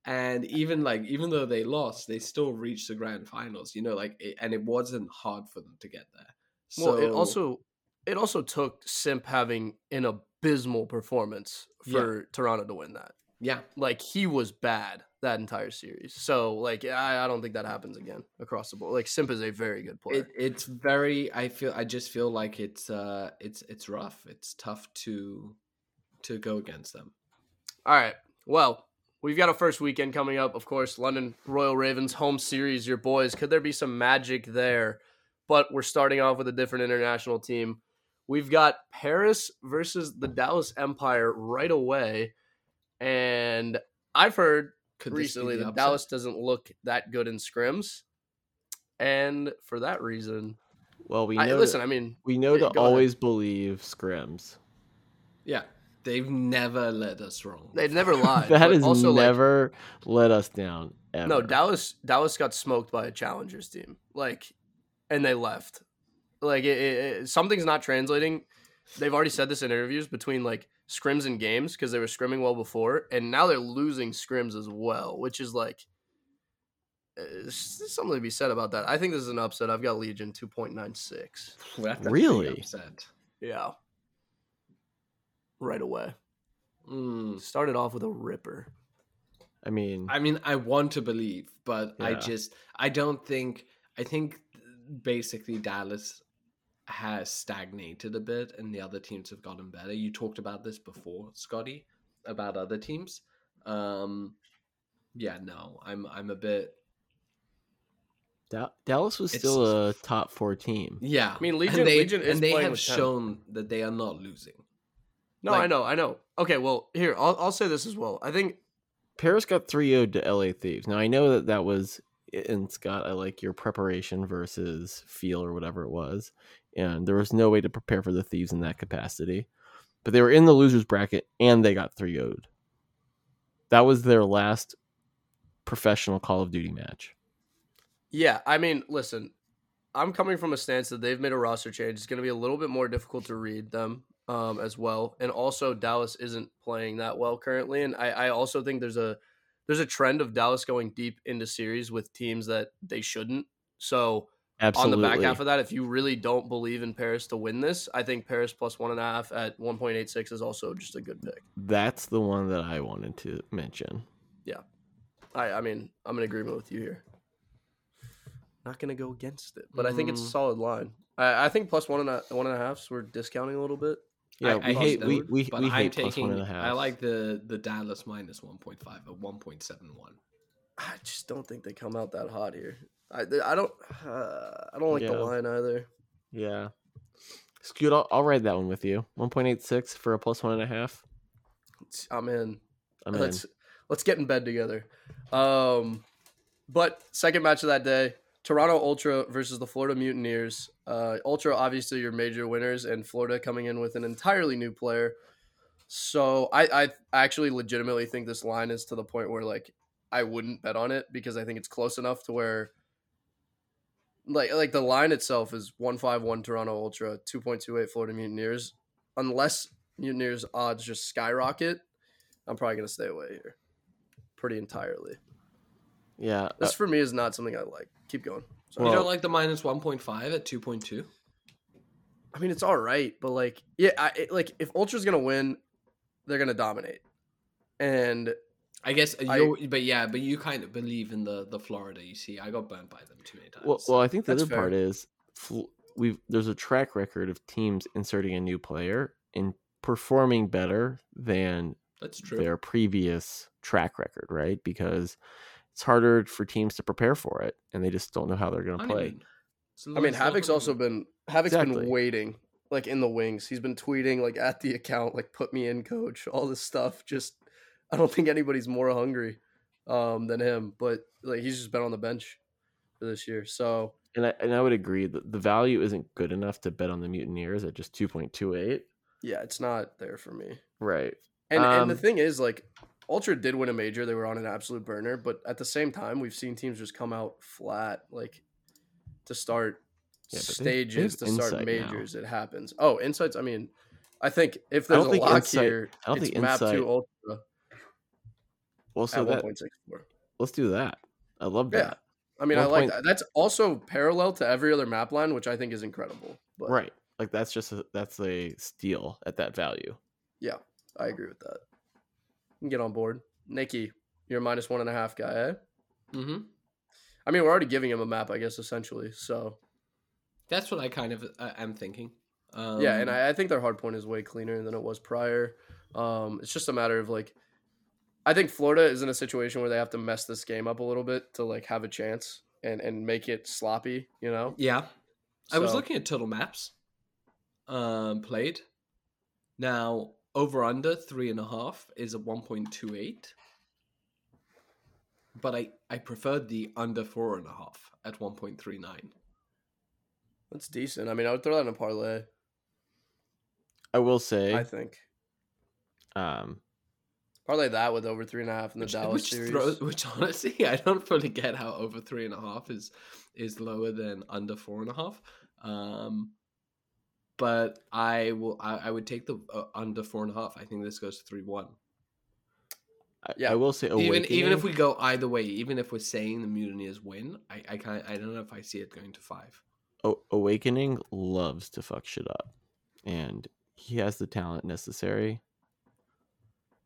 and even like even though they lost, they still reached the grand finals. You know, like it, and it wasn't hard for them to get there. So Well, it also it also took Simp having an abysmal performance Yeah. for Toronto to win that. yeah, Like he was bad that entire series. So like I, I don't think that happens again across the board. Like Simp is a very good player. it, it's very. I feel. I just feel like it's uh, it's it's rough. It's tough to to go against them. All right. Well, we've got a first weekend coming up. Of course, London Royal Ravens home series. Your boys. Could there be some magic there? But we're starting off with a different international team. We've got Paris versus the Dallas Empire right away, and I've heard Could recently the that? Dallas doesn't look that good in scrims, and for that reason, Well, we I, know. listen. to, I mean, we know yeah, to go ahead. always believe scrims. Yeah, they've never led us wrong. they've never lied. That has also like, never let us down. Ever. No, Dallas Dallas got smoked by a challengers team. Like and they left. Like it, it, it- something's not translating. They've already said this in interviews between like scrims and games because they were scrimming well before and now they're losing scrims as well, which is like uh, something to be said about that. I think this is an upset. I've got Legion 2.96. Really? Yeah. Right away. Mm. Started off with a ripper. I mean, I mean, I want to believe, but I just I don't think I think basically Dallas has stagnated a bit and the other teams have gotten better. You talked about this before, Scotty, about other teams. Um, yeah, no, I'm I'm a bit Da- Dallas was It's- still a top four team. yeah. I mean, Legion- and they, Legion is and they have with 10. shown that they are not losing. No, Like- I know, I know. Okay, well, here I'll I'll say this as well. I think Paris got 3 0 to LA Thieves. Now, I know that that was, and Scott, I like your preparation versus feel or whatever it was. And there was no way to prepare for the Thieves in that capacity. But they were in the losers bracket and they got 3 0'd. That was their last professional Call of Duty match. Yeah, I mean, listen, I'm coming from a stance that they've made a roster change. It's going to be a little bit more difficult to read them um, as well, and also Dallas isn't playing that well currently. And I, I also think there's a there's a trend of Dallas going deep into series with teams that they shouldn't. So Absolutely. on the back half of that, if you really don't believe in Paris to win this, I think Paris plus one and a half at 1.86 is also just a good pick. That's the one that I wanted to mention. Yeah. I, I mean, I'm in agreement with you here. Not gonna go against it, but I think it's a Mm. solid line. I, I think plus one and a one and a half's we're discounting a little bit. Yeah, I, we I hate we we, but we I'm hate plus taking. one and a half. I like the the Dallas minus one point five at one point seven one. I just don't think they come out that hot here. I I don't uh, I don't like the line either. Yeah. Scoot, I'll, I'll ride that one with you. 1.86 for a plus one and a half. I'm in. I'm in. let's let's get in bed together. Um, but second match of that day, Toronto Ultra versus the Florida Mutineers. Uh, Ultra obviously your major winners, and Florida coming in with an entirely new player. So I I actually legitimately think this line is to the point where like I wouldn't bet on it because I think it's close enough to where like like the line itself is one five one Toronto Ultra, two point two eight Florida Mutineers. Unless Mutineers odds just skyrocket, I'm probably gonna stay away here, pretty entirely. yeah. uh, This for me is not something I like. Keep going. Sorry. you don't like the minus one point five at two point two? I mean, it's all right, but like, yeah, I, it, like if Ultra's gonna win, they're gonna dominate, and I guess I- but yeah, but you kind of believe in the the Florida. You see, I got burnt by them too many times. well, well, I think the That's other part is we've there's a track record of teams inserting a new player and performing better than that's true. their previous track record, right? Because it's harder for teams to prepare for it, and they just don't know how they're going to play. Honeymoon. It's a I mean, little- Havoc's also been Havoc's Exactly. been waiting like in the wings. He's been tweeting like at the account, like put me in, coach. All this stuff. Just I don't think anybody's more hungry um, than him. But like he's just been on the bench for this year. So And I and I would agree that the value isn't good enough to bet on the Mutineers at just two point two eight. yeah, it's not there for me. Right. And and the Um, thing is, like, Ultra did win a major. They were on an absolute burner, but at the same time, we've seen teams just come out flat, like to start Yeah, stages, to start Insight now. majors. It happens. Oh, insights. I mean, I think if there's a lock Insight- here, I don't it's think map Insight- two Ultra Well, so at that point six four. let's do that. I love Yeah. that. I mean, I like that. That's also parallel to every other map line, which I think is incredible. But Right. Like that's just a, that's a steal at that value. yeah, I agree with that. Get on board, Nikki. You're a minus one and a half guy, eh? Mm-hmm. I mean, we're already giving him a map, I guess, essentially. So That's what I kind of uh, am thinking. Um, yeah, and I, I think their hard point is way cleaner than it was prior. Um, it's just a matter of like, I think Florida is in a situation where they have to mess this game up a little bit to like have a chance and and make it sloppy. You know? yeah, I was looking at total maps um, played. Now over under three and a half is a one point two eight, but I I preferred the under four and a half at one point three nine. That's decent. I mean, I would throw that in a parlay. I will say, I think um, parlay that with over three and a half in the Which, Dallas which, series. throws, which honestly, I don't fully get how over three and a half is is lower than under four and a half. Um, but I will. I, I would take the uh, under four and a half. I think this goes three one. I, Yeah. I will say, Even even if we go either way, even if we're saying the mutineers win, I I can't. I don't know if I see it going to five. O- Awakening loves to fuck shit up, and he has the talent necessary.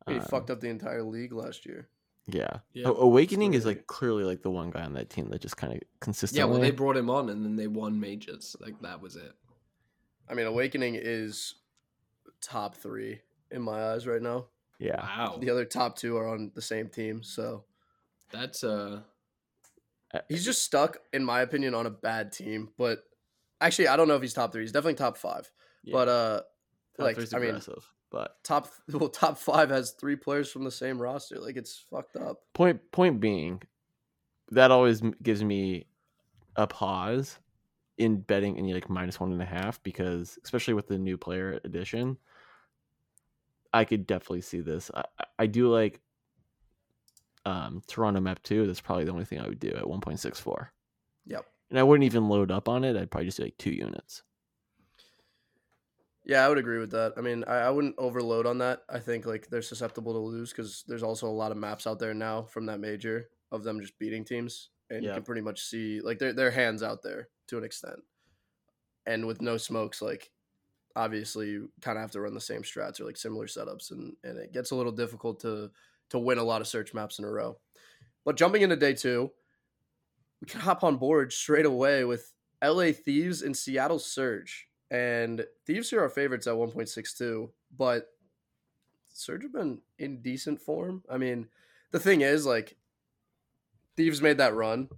he Um, fucked up the entire league last year. Yeah. Yeah, A- Awakening is like clearly like the one guy on that team that just kind of consistently. Yeah, well, they brought him on and then they won majors. Like that was it. I mean, Awakening is top three in my eyes right now. Yeah. Wow, The other top two are on the same team, so that's uh he's just stuck, in my opinion, on a bad team. But actually, I don't know if he's top three. He's definitely top five. yeah. But uh, Top like three's I mean, aggressive. but top well, top five has three players from the same roster. Like it's fucked up. point point being, that always gives me a pause in betting any like minus one and a half because especially with the new player addition, I could definitely see this. I, I- I do like um Toronto map two. That's probably the only thing I would do at one point six four. Yep. And I wouldn't even load up on it. I'd probably just do like two units. Yeah, I would agree with that. I mean, I, I wouldn't overload on that. I think like they're susceptible to lose because there's also a lot of maps out there now from that major of them just beating teams, and you can pretty much see like their their hands out there to an extent. And with no smokes, like obviously you kind of have to run the same strats or like similar setups, and and it gets a little difficult to to win a lot of search maps in a row. But jumping into day two, we can hop on board straight away with LA Thieves and Seattle Surge. And Thieves are our favorites at 1.62, but Surge have been in decent form. I mean, the thing is, like, Thieves made that run,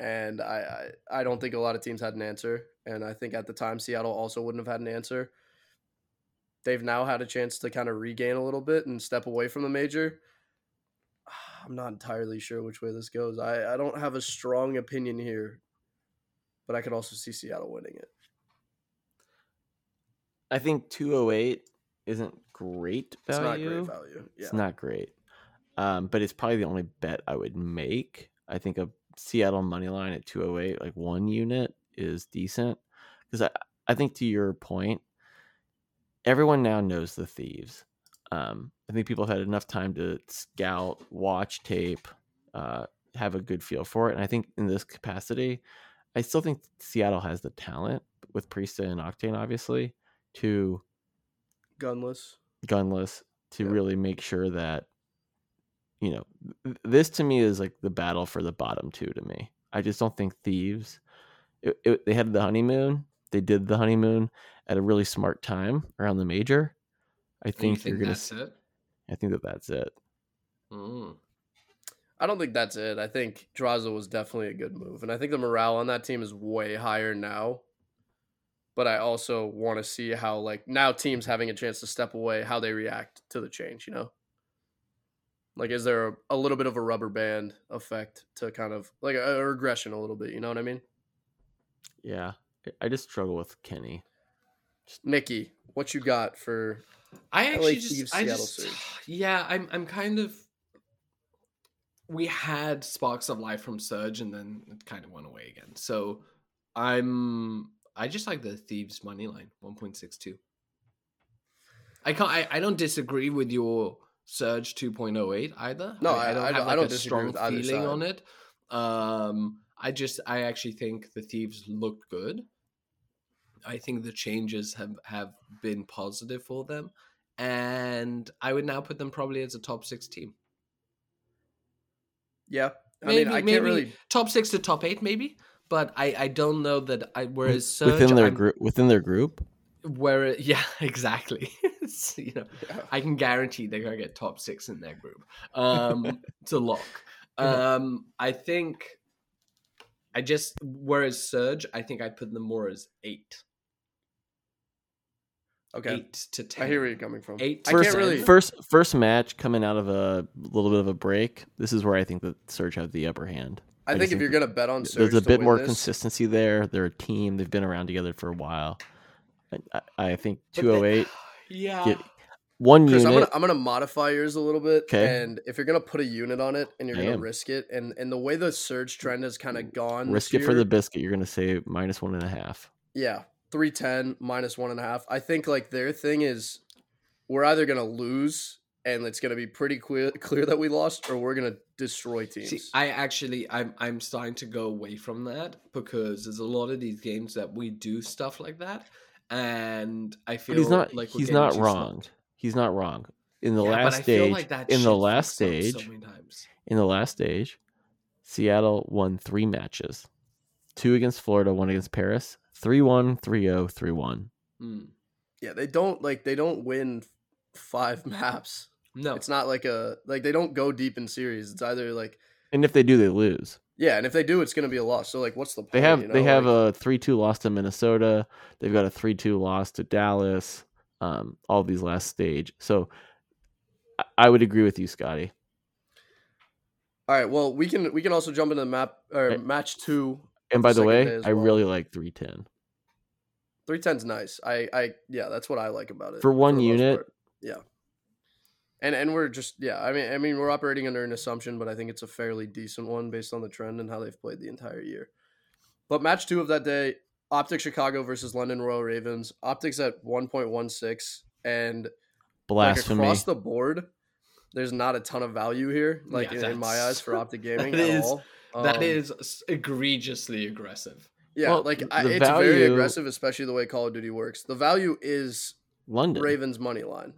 and I, I I don't think a lot of teams had an answer. And I think at the time Seattle also wouldn't have had an answer. They've now had a chance to kind of regain a little bit and step away from the major. I'm not entirely sure which way this goes. I, I don't have a strong opinion here, but I could also see Seattle winning it. I think two oh eight isn't great value. It's not great value. Yeah. It's not great. Um, but it's probably the only bet I would make. I think a Seattle money line at 208, like one unit, is decent. Because I, I think to your point, everyone now knows the thieves. Um, I think people have had enough time to scout, watch tape, uh, have a good feel for it. And I think in this capacity, I still think Seattle has the talent with Priestahh and Octane, obviously, to Gunless. gunless to Yeah. really make sure that you know this to me is like the battle for the bottom two to me i just don't think thieves it, it, they had the honeymoon they did the honeymoon at a really smart time around the major i you think, think you're gonna that's it? i think that that's it Mm. I don't think that's it. I think Drazah was definitely a good move. And I think the morale on that team is way higher now. But I also want to see how, like, now teams having a chance to step away, how they react to the change, you know? Like, is there a, a little bit of a rubber band effect to kind of like a, a regression a little bit? You know what I mean? yeah I- i just struggle with kenny Nikki, what you got for I actually Thieves, just, I Seattle just, Surge. yeah, I'm, I'm kind of. We had sparks of life from Surge, and then it kind of went away again. So, I'm, I just like the Thieves money line, one point six two. I can't, I, I don't disagree with your Surge two point oh eight either. No, I, I- don't I have don't- I like don't a strong feeling side. on it. Um, I just, I actually think the Thieves looked good. I think the changes have have been positive for them, and I would now put them probably as a top six team. yeah? I Maybe, mean, I maybe can't really. top six to top eight, maybe. But I, I don't know that I. Whereas Surge, within their group within their group where yeah, exactly. It's, you know, Yeah. I can guarantee they're gonna get top six in their group. Um, it's a lock. Um, I think. I just whereas Surge, I think I put them more as eight, Okay. eight to ten. I hear where you're coming from. Eight I to can't first, really. first first match coming out of a little bit of a break this is where i think that surge have the upper hand I I think if think you're gonna bet on Surge, there's a to bit win more this- consistency there. They're a team. They've been around together for a while. I, I think But they- 208, Yeah. Get- one Chris, I'm unit. gonna I'm gonna modify yours a little bit. 'Kay. And if you're gonna put a unit on it and you're I gonna am. risk it, and and the way the surge trend has kind of gone, risk this it for the biscuit. You're going to say minus one and a half. yeah, three ten minus one and a half. I think like their thing is, we're either gonna lose and it's gonna be pretty clear clear that we lost, or we're gonna destroy teams. See, I actually, I'm, I'm starting to go away from that because there's a lot of these games that we do stuff like that, and I feel But he's not. like he's not wrong. smoked. He's not wrong. In the Yeah, last stage, like in the last stage, so many times. in the last stage, Seattle won three matches. Two against Florida, one against Paris. 3-1, 3-0, 3-1. Hmm. Yeah, they don't like they don't win five maps. No, It's not like a like they don't go deep in series. It's either like And if they do, they lose. Yeah, and if they do, it's gonna be a loss. So like, what's the point? They have you they have Like, a three two loss to Minnesota. They've got a three two loss to Dallas. Um, all these last stage. So I- would agree with you, Scotty. all right. Well, we can we can also jump into the map or match two. And by the second way, as I really like three ten. Three ten's nice. I I yeah, that's what I like about it For one the most unit? Yeah. And and we're just yeah. I mean I mean we're operating under an assumption, but I think it's a fairly decent one based on the trend and how they've played the entire year. But match two of that day, Optic Chicago versus London Royal Ravens. Optics at one point one six, and like Blasphemy. across the board, there's not a ton of value here. Like Yeah, in, in my eyes for Optic Gaming that at is- all. that Um, is egregiously aggressive. yeah. Well, like I, it's very aggressive, especially the way Call of Duty works. The value is London. Ravens money line.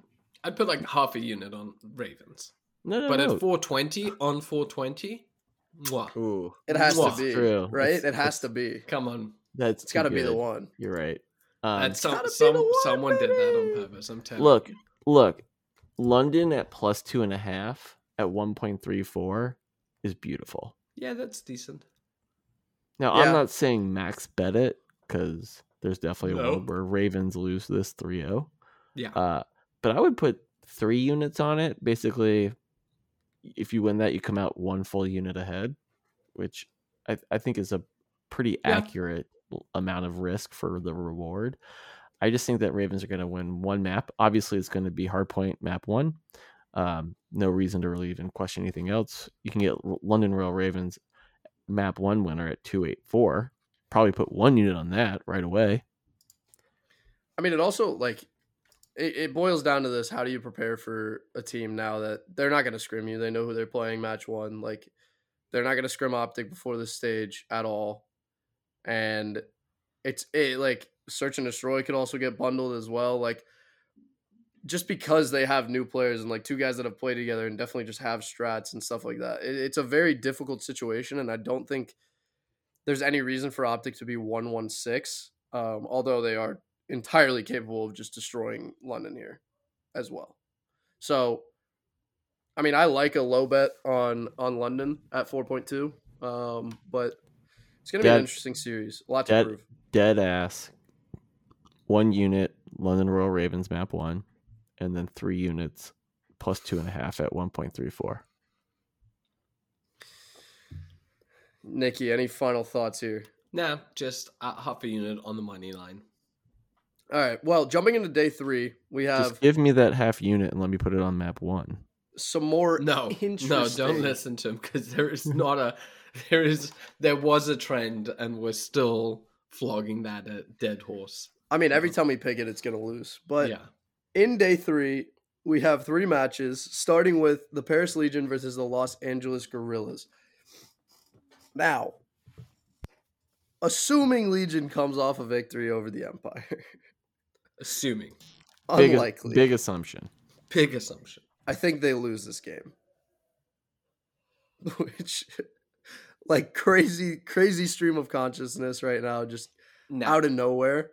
I'd put like half a unit on Ravens, No, no, but no. at 420 on 420, mwah. Ooh, It has Mwah. to be True. right. It's- it has to be. come on. that's It's got to be the one. You're right. Um, and some, gotta be some the one, someone did that on purpose. I'm telling look, you. look, London at plus two and a half at one point three four is beautiful. Yeah, that's decent. Now Yeah. I'm not saying max bet it because there's definitely a world where Ravens lose this 3-0. Yeah. Uh, but I would put three units on it. Basically, if you win that, you come out one full unit ahead, which I, I think is a pretty Yeah. accurate amount of risk for the reward. I just think that Ravens are going to win one map. Obviously, it's going to be Hardpoint map one. Um, no reason to really even question anything else. You can get London Royal Ravens map one winner at 284. Probably put one unit on that right away. I mean, it also like it, it boils down to this: how do you prepare for a team now that they're not going to scrim you? They know who they're playing match one. Like they're not going to scrim optic before this stage at all, and it's it like search and destroy could also get bundled as well. Like just because they have new players and like two guys that have played together and definitely just have strats and stuff like that, it, it's a very difficult situation, and I don't think there's any reason for optic to be one one six. Um, although they are entirely capable of just destroying London here as well. So, I mean, I like a low bet on on London at four point two, um, but it's gonna be an interesting series. A lot to that- prove. Dead ass. One unit, London Royal Ravens map one, and then three units plus two and a half at 1.34. Nikki, any final thoughts here? Nah, just uh, half a unit on the money line. All right. Well, jumping into day three, we have Just give me that half unit and let me put it on map one. some more. No, no, don't listen to him because there is not a, there is, there was a trend, and we're still flogging that uh, dead horse. I mean, every time we pick it, it's gonna lose. But yeah, in day three, we have three matches, starting with the Paris Legion versus the Los Angeles Guerrillas. Now, assuming Legion comes off a victory over the Empire, assuming Big, unlikely. big assumption. big assumption. I think they lose this game. Which, like crazy, crazy stream of consciousness right now, just No, out of nowhere.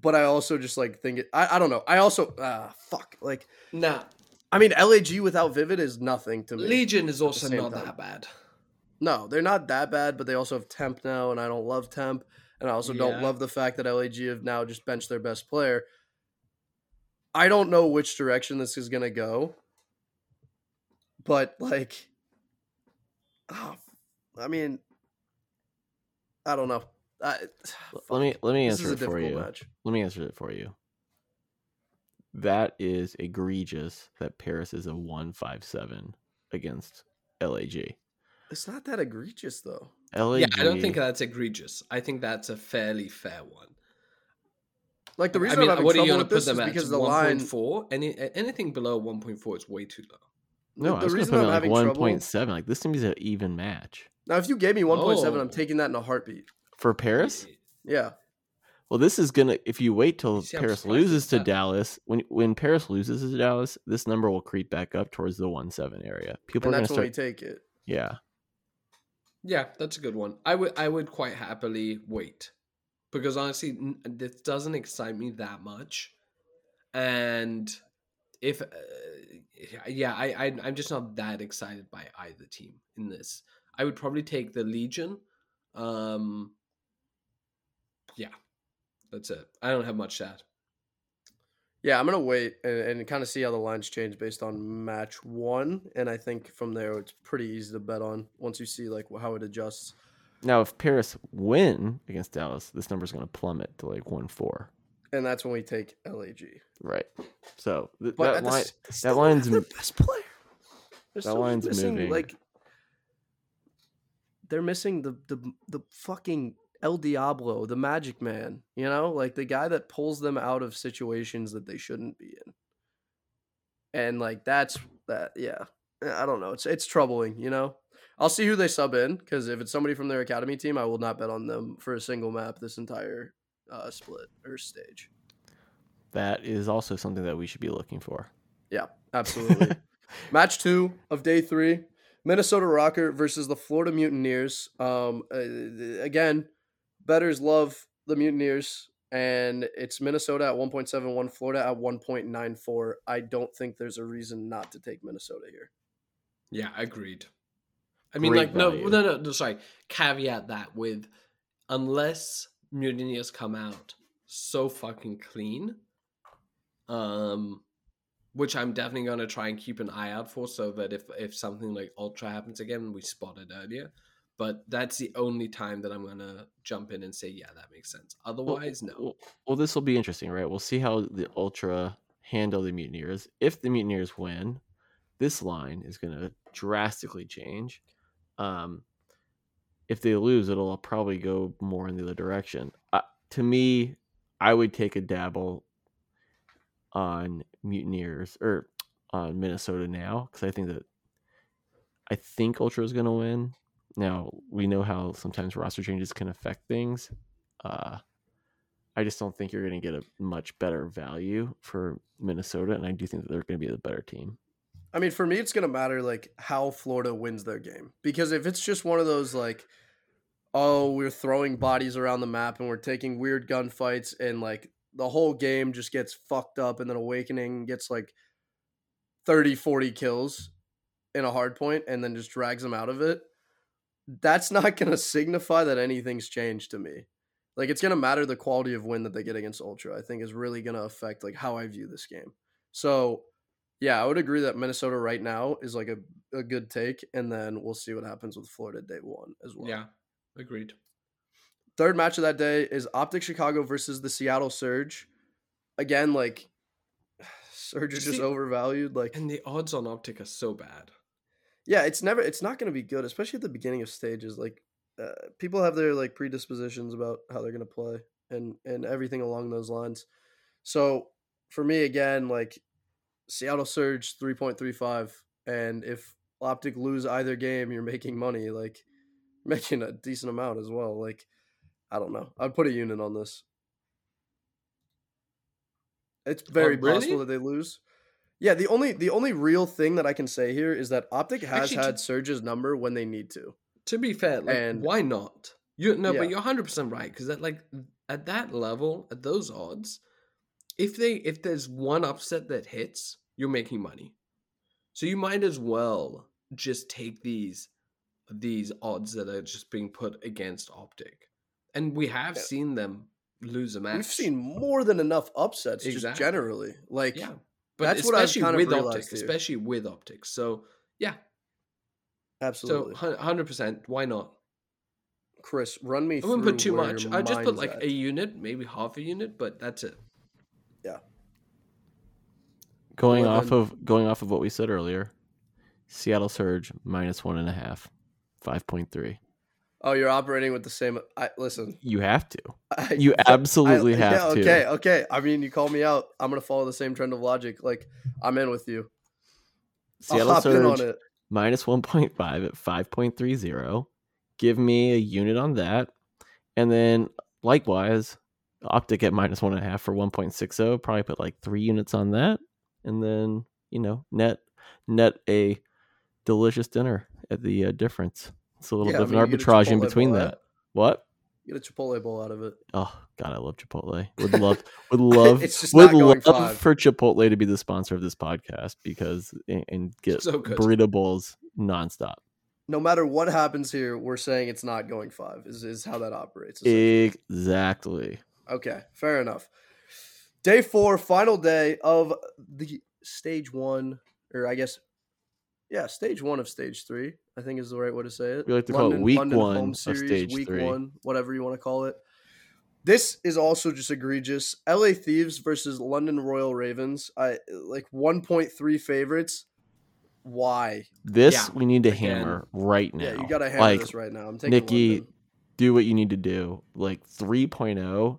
But I also just like think it. I, I don't know. I also ah fuck like nah. I mean LAG without Vivid is nothing to me. Legion is also not time. that bad. No, they're not that bad, but they also have Temp now, and I don't love Temp, and I also don't love the fact that LAG have now just benched their best player. I don't know which direction this is gonna go, but like, oh, I mean, I don't know. I, Let me let me answer it for you. match. Let me answer it for you. That is egregious that Paris is a 157 against LAG. It's not that egregious though. LAG Yeah, I don't think that's egregious. I think that's a fairly fair one. Like the reason I mean, I'm having what are you trouble with this is them at? because the One line. point four. Any anything below one point four is way too low. No, I the was reason put I'm like having trouble 1.7. Like this to me is an even match now, if you gave me 1.7, Oh. I'm taking that in a heartbeat. for Paris. Yeah, Well, this is gonna. If you wait till You see Paris loses to that- Dallas, when when Paris loses to Dallas, this number will creep back up towards the one seven area. People and are that's gonna start, when start. we take it. yeah, Yeah, that's a good one. I would I would quite happily wait. because honestly, this doesn't excite me that much. And if, uh, yeah, I, I I'm just not that excited by either team in this. I would probably take the Legion. Um, yeah, that's it. I don't have much to add. Yeah, I'm gonna wait and, and kind of see how the lines change based on match one, and I think from there it's pretty easy to bet on once you see like how it adjusts. Now, if Paris win against Dallas, this number is going to plummet to like one four. And that's when we take LAG. Right. So th- that at the line, still line's their best player. They're that line's missing, moving. Like they're missing the the the fucking El Diablo, the Magic Man. You know, like the guy that pulls them out of situations that they shouldn't be in. And like that's that. Yeah, I don't know. It's it's troubling. You know. I'll see who they sub in because if it's somebody from their academy team, I will not bet on them for a single map this entire uh, split or stage. that is also something that we should be looking for. Yeah, absolutely. Match two of day three: Minnesota Rokkr versus the Florida Mutineers. Um, uh, again, betters love the Mutineers, and it's Minnesota at one point seven one, Florida at one point nine four. I don't think there's a reason not to take Minnesota here. Yeah, agreed. I mean, Great like, no, no, no, no, sorry. Caveat that with unless Mutineers come out so fucking clean, um, which I'm definitely gonna try and keep an eye out for, so that if if something like Ultra happens again, we spot it earlier. But that's the only time that I'm gonna jump in and say, yeah, that makes sense. Well, Otherwise, no. Well, well, this will be interesting, right? We'll see how the Ultra handle the Mutineers. If the Mutineers win, this line is going to drastically change. Um, if they lose, it'll probably go more in the other direction. Uh, to me, I would take a dabble on Mutineers or on Minnesota now because I think that I think Ultra is going to win. Now we know how sometimes roster changes can affect things. Uh, I just don't think you're going to get a much better value for Minnesota, and I do think that they're going to be the better team. I mean, for me, it's gonna matter like how Florida wins their game because if it's just one of those like, oh, we're throwing bodies around the map and we're taking weird gunfights and like the whole game just gets fucked up and then Awakening gets like 30, 40 kills in a hard point and then just drags them out of it. That's not gonna signify that anything's changed to me. Like it's gonna matter the quality of win that they get against Ultra. I think is really gonna affect like how I view this game. So yeah, I would agree that Minnesota right now is like a, a good take, and then we'll see what happens with Florida day one as well. Yeah, agreed. Third match of that day is Optic Chicago versus the Seattle Surge. Again, like Surge is just overvalued. Like, And the odds on Optic are so bad. Yeah, it's never, it's not going to be good, especially at the beginning of stages. Like, uh, people have their like predispositions about how they're going to play and and everything along those lines. So for me, again, like Seattle Surge three point three five, and if Optic lose either game, you're making money, like making a decent amount as well. Like, I don't know, I'd put a unit on this. It's very really? possible that they lose. Yeah, the only the only real thing that I can say here is that Optic has Actually, to- had Surge's number when they need to. To be fair, like, And- why not? You no, Yeah. but you're 100 percent right because at like at that level, at those odds, if they if there's one upset that hits, you're making money. So you might as well just take these these odds that are just being put against Optic, and we have Yeah. seen them lose a match. We've seen more than enough upsets just generally. Like, yeah, but That's what I've especially kind of with realized Optic, here. especially with optics. So yeah, absolutely. so hundred percent. Why not? Chris, run me I wouldn't put too much. I just put like at. a unit, maybe half a unit, but that's it. Yeah. Going Well, off then- of going off of what we said earlier, Seattle Surge minus one and a half, five point three. Oh, you're operating with the same. I listen. You have to. I, You absolutely have yeah, to. Okay, okay. I mean, you call me out. I'm gonna follow the same trend of logic. Like, I'm in with you. I'll Seattle hop in on Surge it. minus one point five at five point three zero. Give me a unit on that, and then likewise, Optic at minus one and a half for one point six zero. Probably put like three units on that, and then you know net net a delicious dinner at the uh, difference. It's a little Yeah, bit I of mean, an you get a arbitrage in between bowl, eh? that. What? Get a Chipotle bowl out of it. Oh God, I love Chipotle. Would love, would love, It's just would love five. for Chipotle to be the sponsor of this podcast because and, and get So good. burrito bowls nonstop. No matter what happens here, we're saying it's not going five. Is is how that operates. Exactly. Okay, fair enough. Day four, final day of the stage one, or I guess, yeah, stage one of stage three. I think is the right way to say it. We like to call it week one of stage week three. one, whatever you want to call it. This is also just egregious. L.A. Thieves versus London Royal Ravens. I like one point three favorites. Why? This Yeah, we need to again. hammer right now. Yeah, you got to hammer like, this right now. I'm taking Nikki, London. do what you need to do. Like 3.0,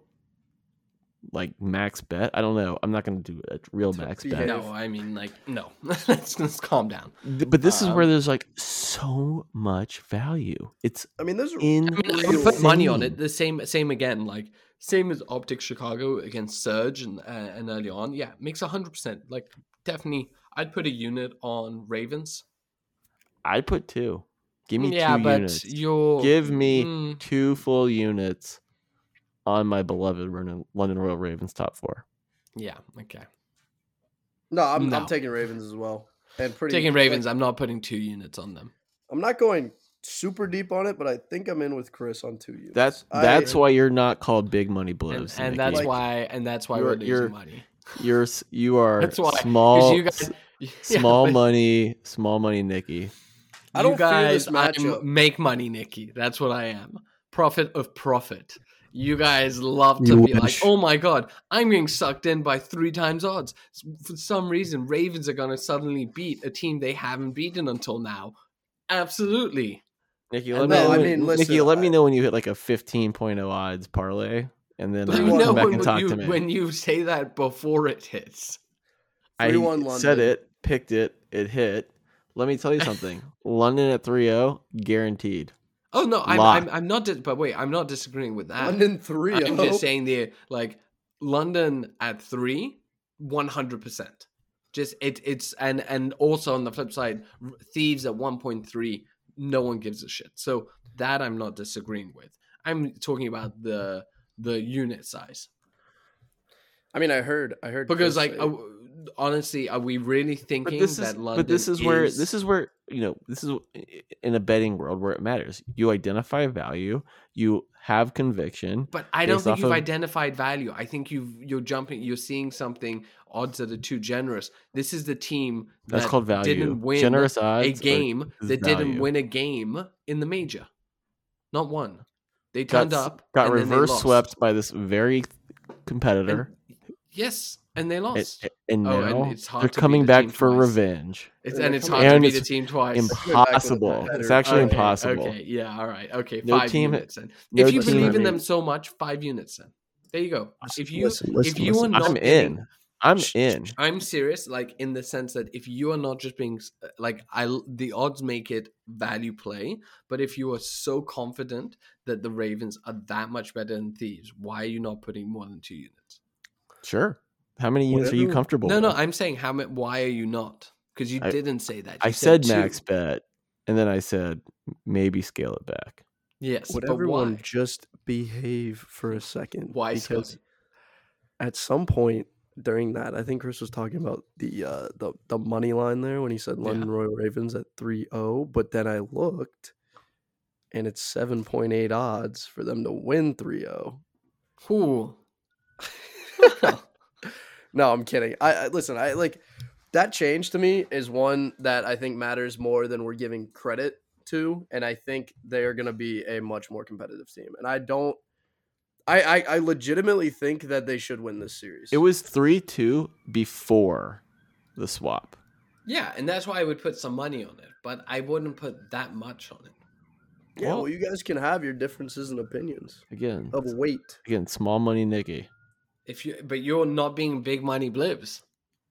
like max bet. I don't know. I'm not going to do a real To max behave. bet. No, I mean like no. let's, let's calm down. But this is where Um, there's like so much value. It's I mean, those are in. I mean, I put money on it. The same, same again. Like same as Optic Chicago against Surge and uh, and early on. Yeah, makes hundred percent. Like definitely, I'd put a unit on Ravens. I'd put two. Give me yeah, two but units. you're Give me Mm, two full units on my beloved London London Royal Ravens top four. yeah, okay. no. I'm, No. I'm taking Ravens as well, and pretty Taking like, Ravens, I'm not putting two units on them. I'm not going super deep on it, but I think I'm in with Chris on two units. That's I- that's why you're not called Big Money And, Blues. and Nikki. that's Like, why, and that's why you're- we're losing you're- money. you're you are That's why, 'cause small you guys, yeah, small but money small money Nikki. I don't you fear guys, this I'm make money, Nikki. That's what I am. Profit of profit. You guys love to You be like, oh my god, I'm getting sucked in by three times odds. For some reason, Ravens are going to suddenly beat a team they haven't beaten until now. Absolutely. Nikki, And let me then- know I when- mean, Nikki, listen, let me know when you hit like a 15.0 odds parlay and then But uh, know come back when, and talk you, to me. when you say that before it hits. I 3-1 said it, picked it, it hit. Let me tell you something. London at 3-0, guaranteed. Oh no, I'm, I'm I'm not. Dis- but wait, I'm not disagreeing with that. London three. I'm just oh. saying the like London at three, one hundred percent. Just it it's and and also on the flip side, thieves at one point three, no one gives a shit. So that I'm not disagreeing with. I'm talking about the the unit size I mean, I heard. I heard because Chris like honestly, are we really thinking that is London? but this is where this is where you know this is in a betting world where it matters. You identify value, you have conviction. But I don't think you've of- identified value. I think you've you're jumping. You're seeing something odds that are too generous. This is the team That's that called value. didn't win Generous a odds are- game is that didn't win a game in the major, not one. They got turned s- up, got and reverse swept by this very competitor. Yes, and they lost. and Oh, and it's hard they're to coming a back for twice. revenge. It's, and it's hard to And beat a it's team twice. back with a Impossible. It's actually Okay, impossible. Okay, yeah, all right. Okay, No five team- units. Then. no if you believe I in mean- them so much, five units. Then there you go. If you Listen, listen, if you listen. are not I'm in. I'm in. I'm serious, like in the sense that if you are not just being like I, the odds make it value play. But if you are so confident that the Ravens are that much better than Thieves, why are you not putting more than two units? Sure. How many units are you comfortable No, no. I'm saying how many. Why are you not? Because you I- didn't say that. You I said two. max bet, and then I said maybe scale it back. Yes, Would but everyone why? just behave for a second? Why, Because Scotty? at some point during that, I think Chris was talking about the uh, the the money line there when he said Yeah. London Royal Ravens at 3-0, but then I looked and it's 7.8 odds for them to win oh. 3-0. Who? No, I'm kidding. I, I listen, I like that change to me is one that I think matters more than we're giving credit to, and I think they are going to be a much more competitive team. And I don't, I, I, I legitimately think that they should win this series. It was three two before the swap. Yeah, and that's why I would put some money on it, but I wouldn't put that much on it. yeah. well- Well, you guys can have your differences and opinions Again, of weight. again, small money, Nikki. If you, but you're not being big money blibs.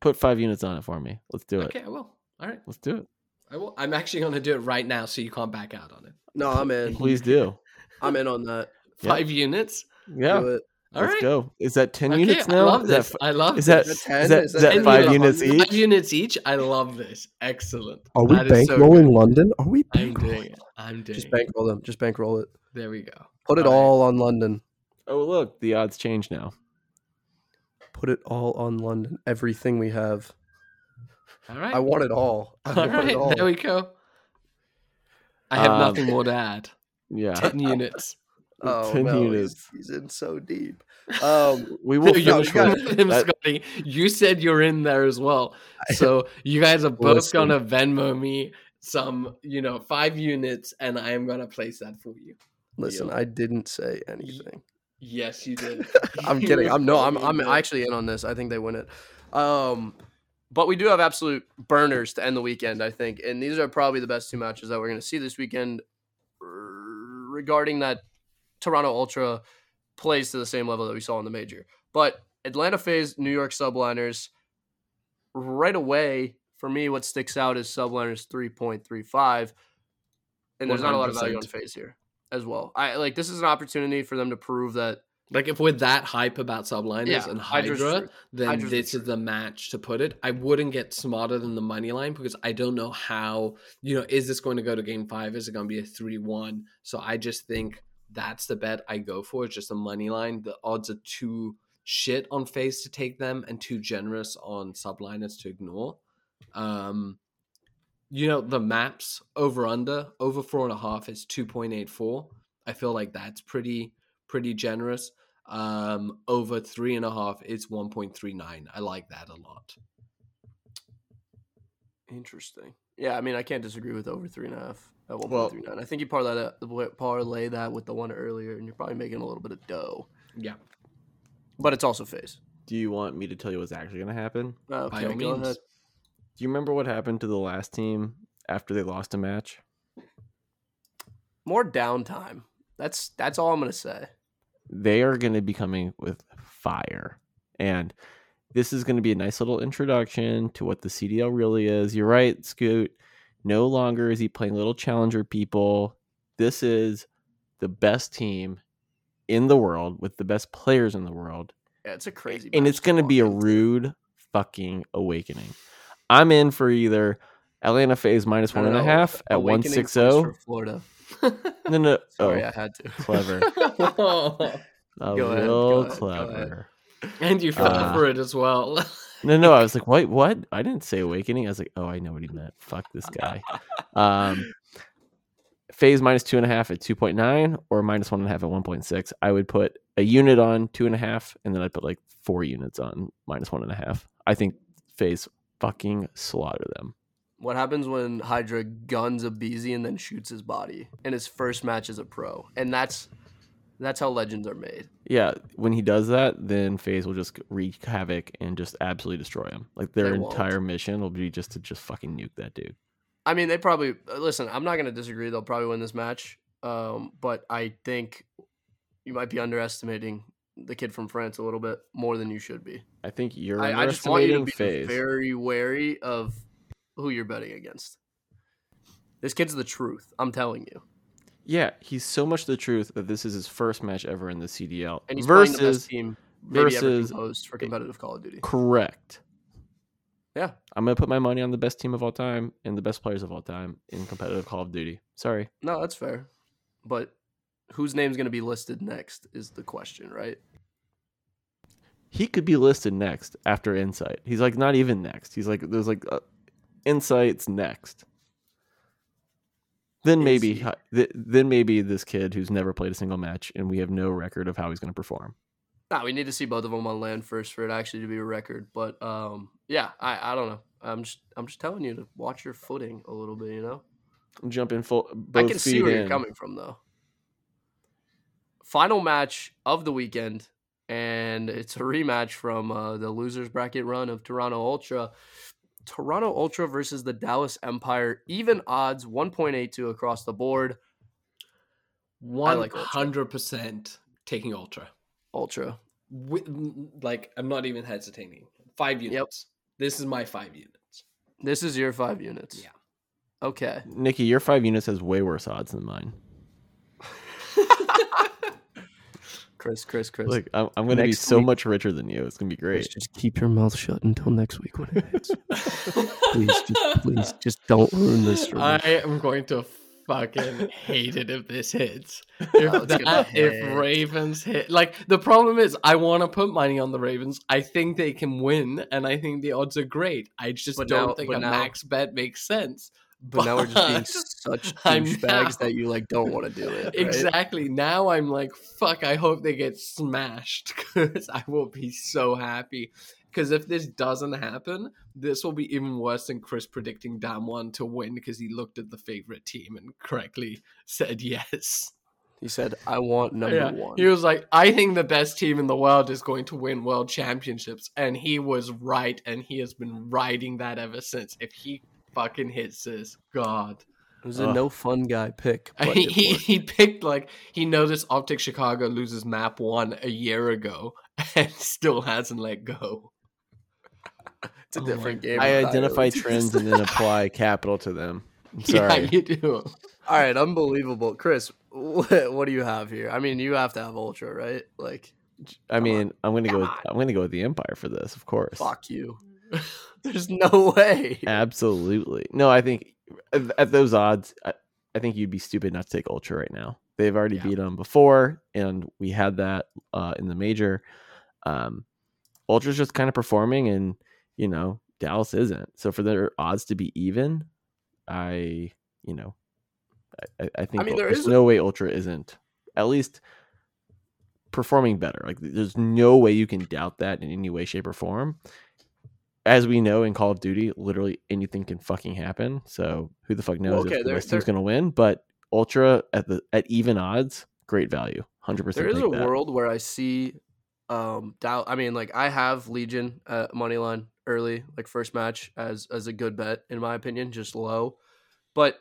Put five units on it for me. Let's do it. Okay, I will. All right, Let's do it. I will. I'm actually going to do it right now, so you can't back out on it. No, I'm in. Please do. I'm in on that. Yeah. Five units. Yeah. Do it. All Let's right. go. Is that ten Okay, units now? I now? love is that this. f- I love is that this. Is that is 10? that, Is is that that 10 five units? units Five each? units each. I love this. Excellent. Are we That is so bankrolling good. London? Are we I'm bankrolling? doing it. I'm doing Just bankroll them. Just bankroll it. There we go. Put it All right. all on London. Oh look, the odds change now. Put it all on London. Everything we have. All right. I want it all. I all want right. it all. There we go. I have Um, nothing more to add. Yeah, Ten units. Oh, 10 no, units. He's, he's in so deep. Um, we will You're finish got- with with him, that- Scotty. You said you're in there as well. So you guys are both Listen. gonna Venmo me some, you know, five units, and I am gonna place that for you. listen, Deal. I didn't say anything. Yes, you did. I'm kidding. I'm no. I'm I'm actually in on this. I think they win it. Um, but we do have absolute burners to end the weekend. I think, and these are probably the best two matches that we're going to see this weekend. Regarding that, Toronto Ultra plays to the same level that we saw in the major, but Atlanta FaZe, New York Subliners. Right away, for me, what sticks out is Subliners three point three five, and there's not a lot of value on FaZe here as well. I like this is an opportunity for them to prove that Like if we're that hype about subliners Yeah, and Hydra, true. then Hydra's the this is the match to put it. I wouldn't get smarter than the money line because I don't know how, you know, is this going to go to game five? Is it going to be a 3 1? So I just think that's the bet I go for. It's just a money line. The odds are too shit on FaZe to take them and too generous on subliners to ignore. Um, you know, the maps over under, over four and a half is 2.84. I feel like that's pretty, pretty generous. Um, over three and a half, is 1.39. I like that a lot. Interesting. Yeah, I mean, I can't disagree with over three and a half at 1.39 Well- point three nine. I think you parlay that parlay that with the one earlier, and you're probably making a little bit of dough. Yeah. But it's also FaZe. Do you want me to tell you what's actually going to happen? Okay, all go means. Do you remember what happened to the last team after they lost a match? More downtime. That's that's all I'm gonna say. They are going to be coming with fire. And this is going to be a nice little introduction to what the CDL really is. You're right, Scoot. No longer is he playing little challenger people. This is the best team in the world with the best players in the world. Yeah, it's a crazy. and it's going to be a rude fucking awakening. I'm in for either Atlanta FaZe minus one and a half at one six zero. for Florida. No, no, Sorry, oh, I had to. clever, Oh. a Go ahead, little ahead, clever. and you fell Uh, for it as well. No, no, I was like, what? What? I didn't say awakening. I was like, oh, I know what he meant. Fuck this guy. Um, FaZe minus two and a half at two point nine, or minus one and a half at one point six. I would put a unit on two and a half, and then I'd put like four units on minus one and a half. I think FaZe fucking slaughter them. What happens when Hydra guns aBeZy and then shoots his body in his first match as a pro? And that's that's how legends are made. Yeah, when he does that, then FaZe will just wreak havoc and just absolutely destroy him. Like their entire mission will be just to just fucking nuke that dude. I mean, they probably listen. I'm not going to disagree. They'll probably win this match, um, but I think you might be underestimating the kid from France a little bit more than you should be. I think you're I, I just want you to be FaZe. very wary of who you're betting against. This kid's the truth. I'm telling you, Yeah, he's so much the truth that this is his first match ever in the CDL and he's playing the versus best team versus- composed for competitive Call of Duty. correct. Yeah, I'm gonna put my money on the best team of all time and the best players of all time in competitive Call of Duty. Sorry, no, that's fair. But whose name's going to be listed next is the question, right? he could be listed next after Insight. He's like not even next. He's like there's like uh, Insight's next. Then maybe, hi- th- then maybe this kid who's never played a single match and we have no record of how he's going to perform. Nah, we need to see both of them on LAN first for it actually to be a record. But um, yeah, I, I don't know. I'm just I'm just telling you to watch your footing a little bit. You know, Jump in full. I can see where in. you're coming from though. Final match of the weekend, and it's a rematch from uh, the losers bracket run of Toronto Ultra. Toronto Ultra versus the Dallas Empire, even odds 1.82 across the board. One like Ultra. hundred percent taking Ultra. Ultra. With, like I'm not even hesitating. Five units. This is my five units. This is your five units. Yeah. Okay. Nikki, your five units has way worse odds than mine. Chris, Chris, Chris. Like I'm, I'm gonna be so week- much richer than you. It's gonna be great. just keep your mouth shut until next week when it hits. please, just please, just don't ruin this for me. I am going to fucking hate it if this hits. Oh, If it's gonna that, if. Ravens hit, like the problem is, I want to put money on the Ravens. I think they can win, and I think the odds are great. I just But don't now- think a now- max bet makes sense. But now we're just being such douchebags that you like don't want to do it. right? Exactly. Now I'm like, fuck. I hope they get smashed because I will be so happy. Because if this doesn't happen, this will be even worse than Chris predicting Damwon to win because he looked at the favorite team and correctly said yes. He said, "I want number Yeah. one." He was like, I think the best team in the world is going to win world championships. And he was right. And he has been riding that ever since. If he fucking hits this, God. It was a Ugh. no fun guy pick. But he, he, he picked like he noticed OpTic Chicago loses map one a year ago and still hasn't let go. it's a Oh different game. I entirely. identify trends and then apply capital to them. I'm Yeah, you do. All right, unbelievable, Chris. What, what do you have here? I mean, you have to have Ultra, right? Like, I mean, I'm gonna go. With. I'm gonna go with the Empire for this, of course. fuck you. There's no way. Absolutely. No, I think at those odds, I, I think you'd be stupid not to take Ultra right now. They've already Yeah. beat them before, and we had that uh, in the major. Um, Ultra's just kind of performing, and you know Dallas isn't. So for their odds to be even, I you know, I, I- I think mean, there there's is- no way Ultra isn't at least performing better. Like there's no way you can doubt that in any way, shape, or form as we know in Call of Duty, literally anything can fucking happen. So who the fuck knows okay, if the best team's going to win? But Ultra at the at even odds, great value, hundred percent. There is a world where I see um doubt. I mean, like I have Legion at money line early, like first match as as a good bet in my opinion, just low. But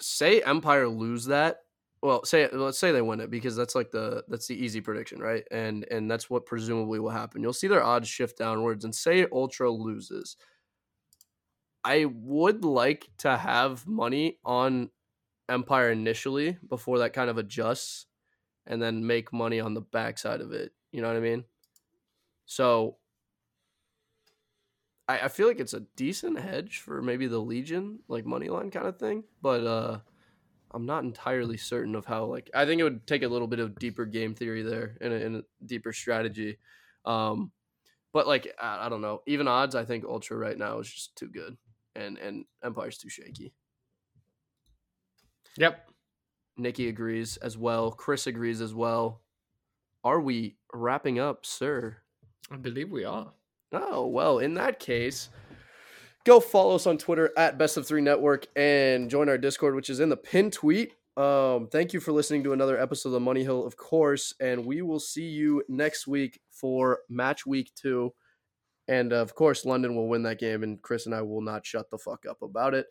say Empire lose that. Well, say let's say they win it because that's like the that's the easy prediction, right? And and that's what presumably will happen. You'll see their odds shift downwards and say Ultra loses. I would like to have money on Empire initially before that kind of adjusts and then make money on the backside of it. You know what I mean? So I, I feel like it's a decent hedge for maybe the Legion, like money line kind of thing. But uh I'm not entirely certain of how like I think it would take a little bit of deeper game theory there and a, and a deeper strategy. Um but like I, I don't know. Even odds, I think Ultra right now is just too good. And and Empire's too shaky. Yep. Nikki agrees as well. Chris agrees as well. Are we wrapping up, sir? I believe we are. Oh, well, in that case, go follow us on Twitter at Best of Three Network and join our Discord, which is in the pin tweet. Um, thank you for listening to another episode of Money Hill, of course, and we will see you next week for match week two. And of course, London will win that game, and Chris and I will not shut the fuck up about it.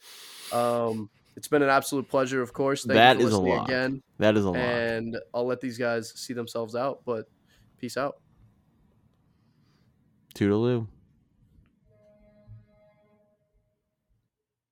Um, it's been an absolute pleasure, of course. Thank That you is a lot. again, That is a lot. and I'll let these guys see themselves out. But peace out. Toodaloo.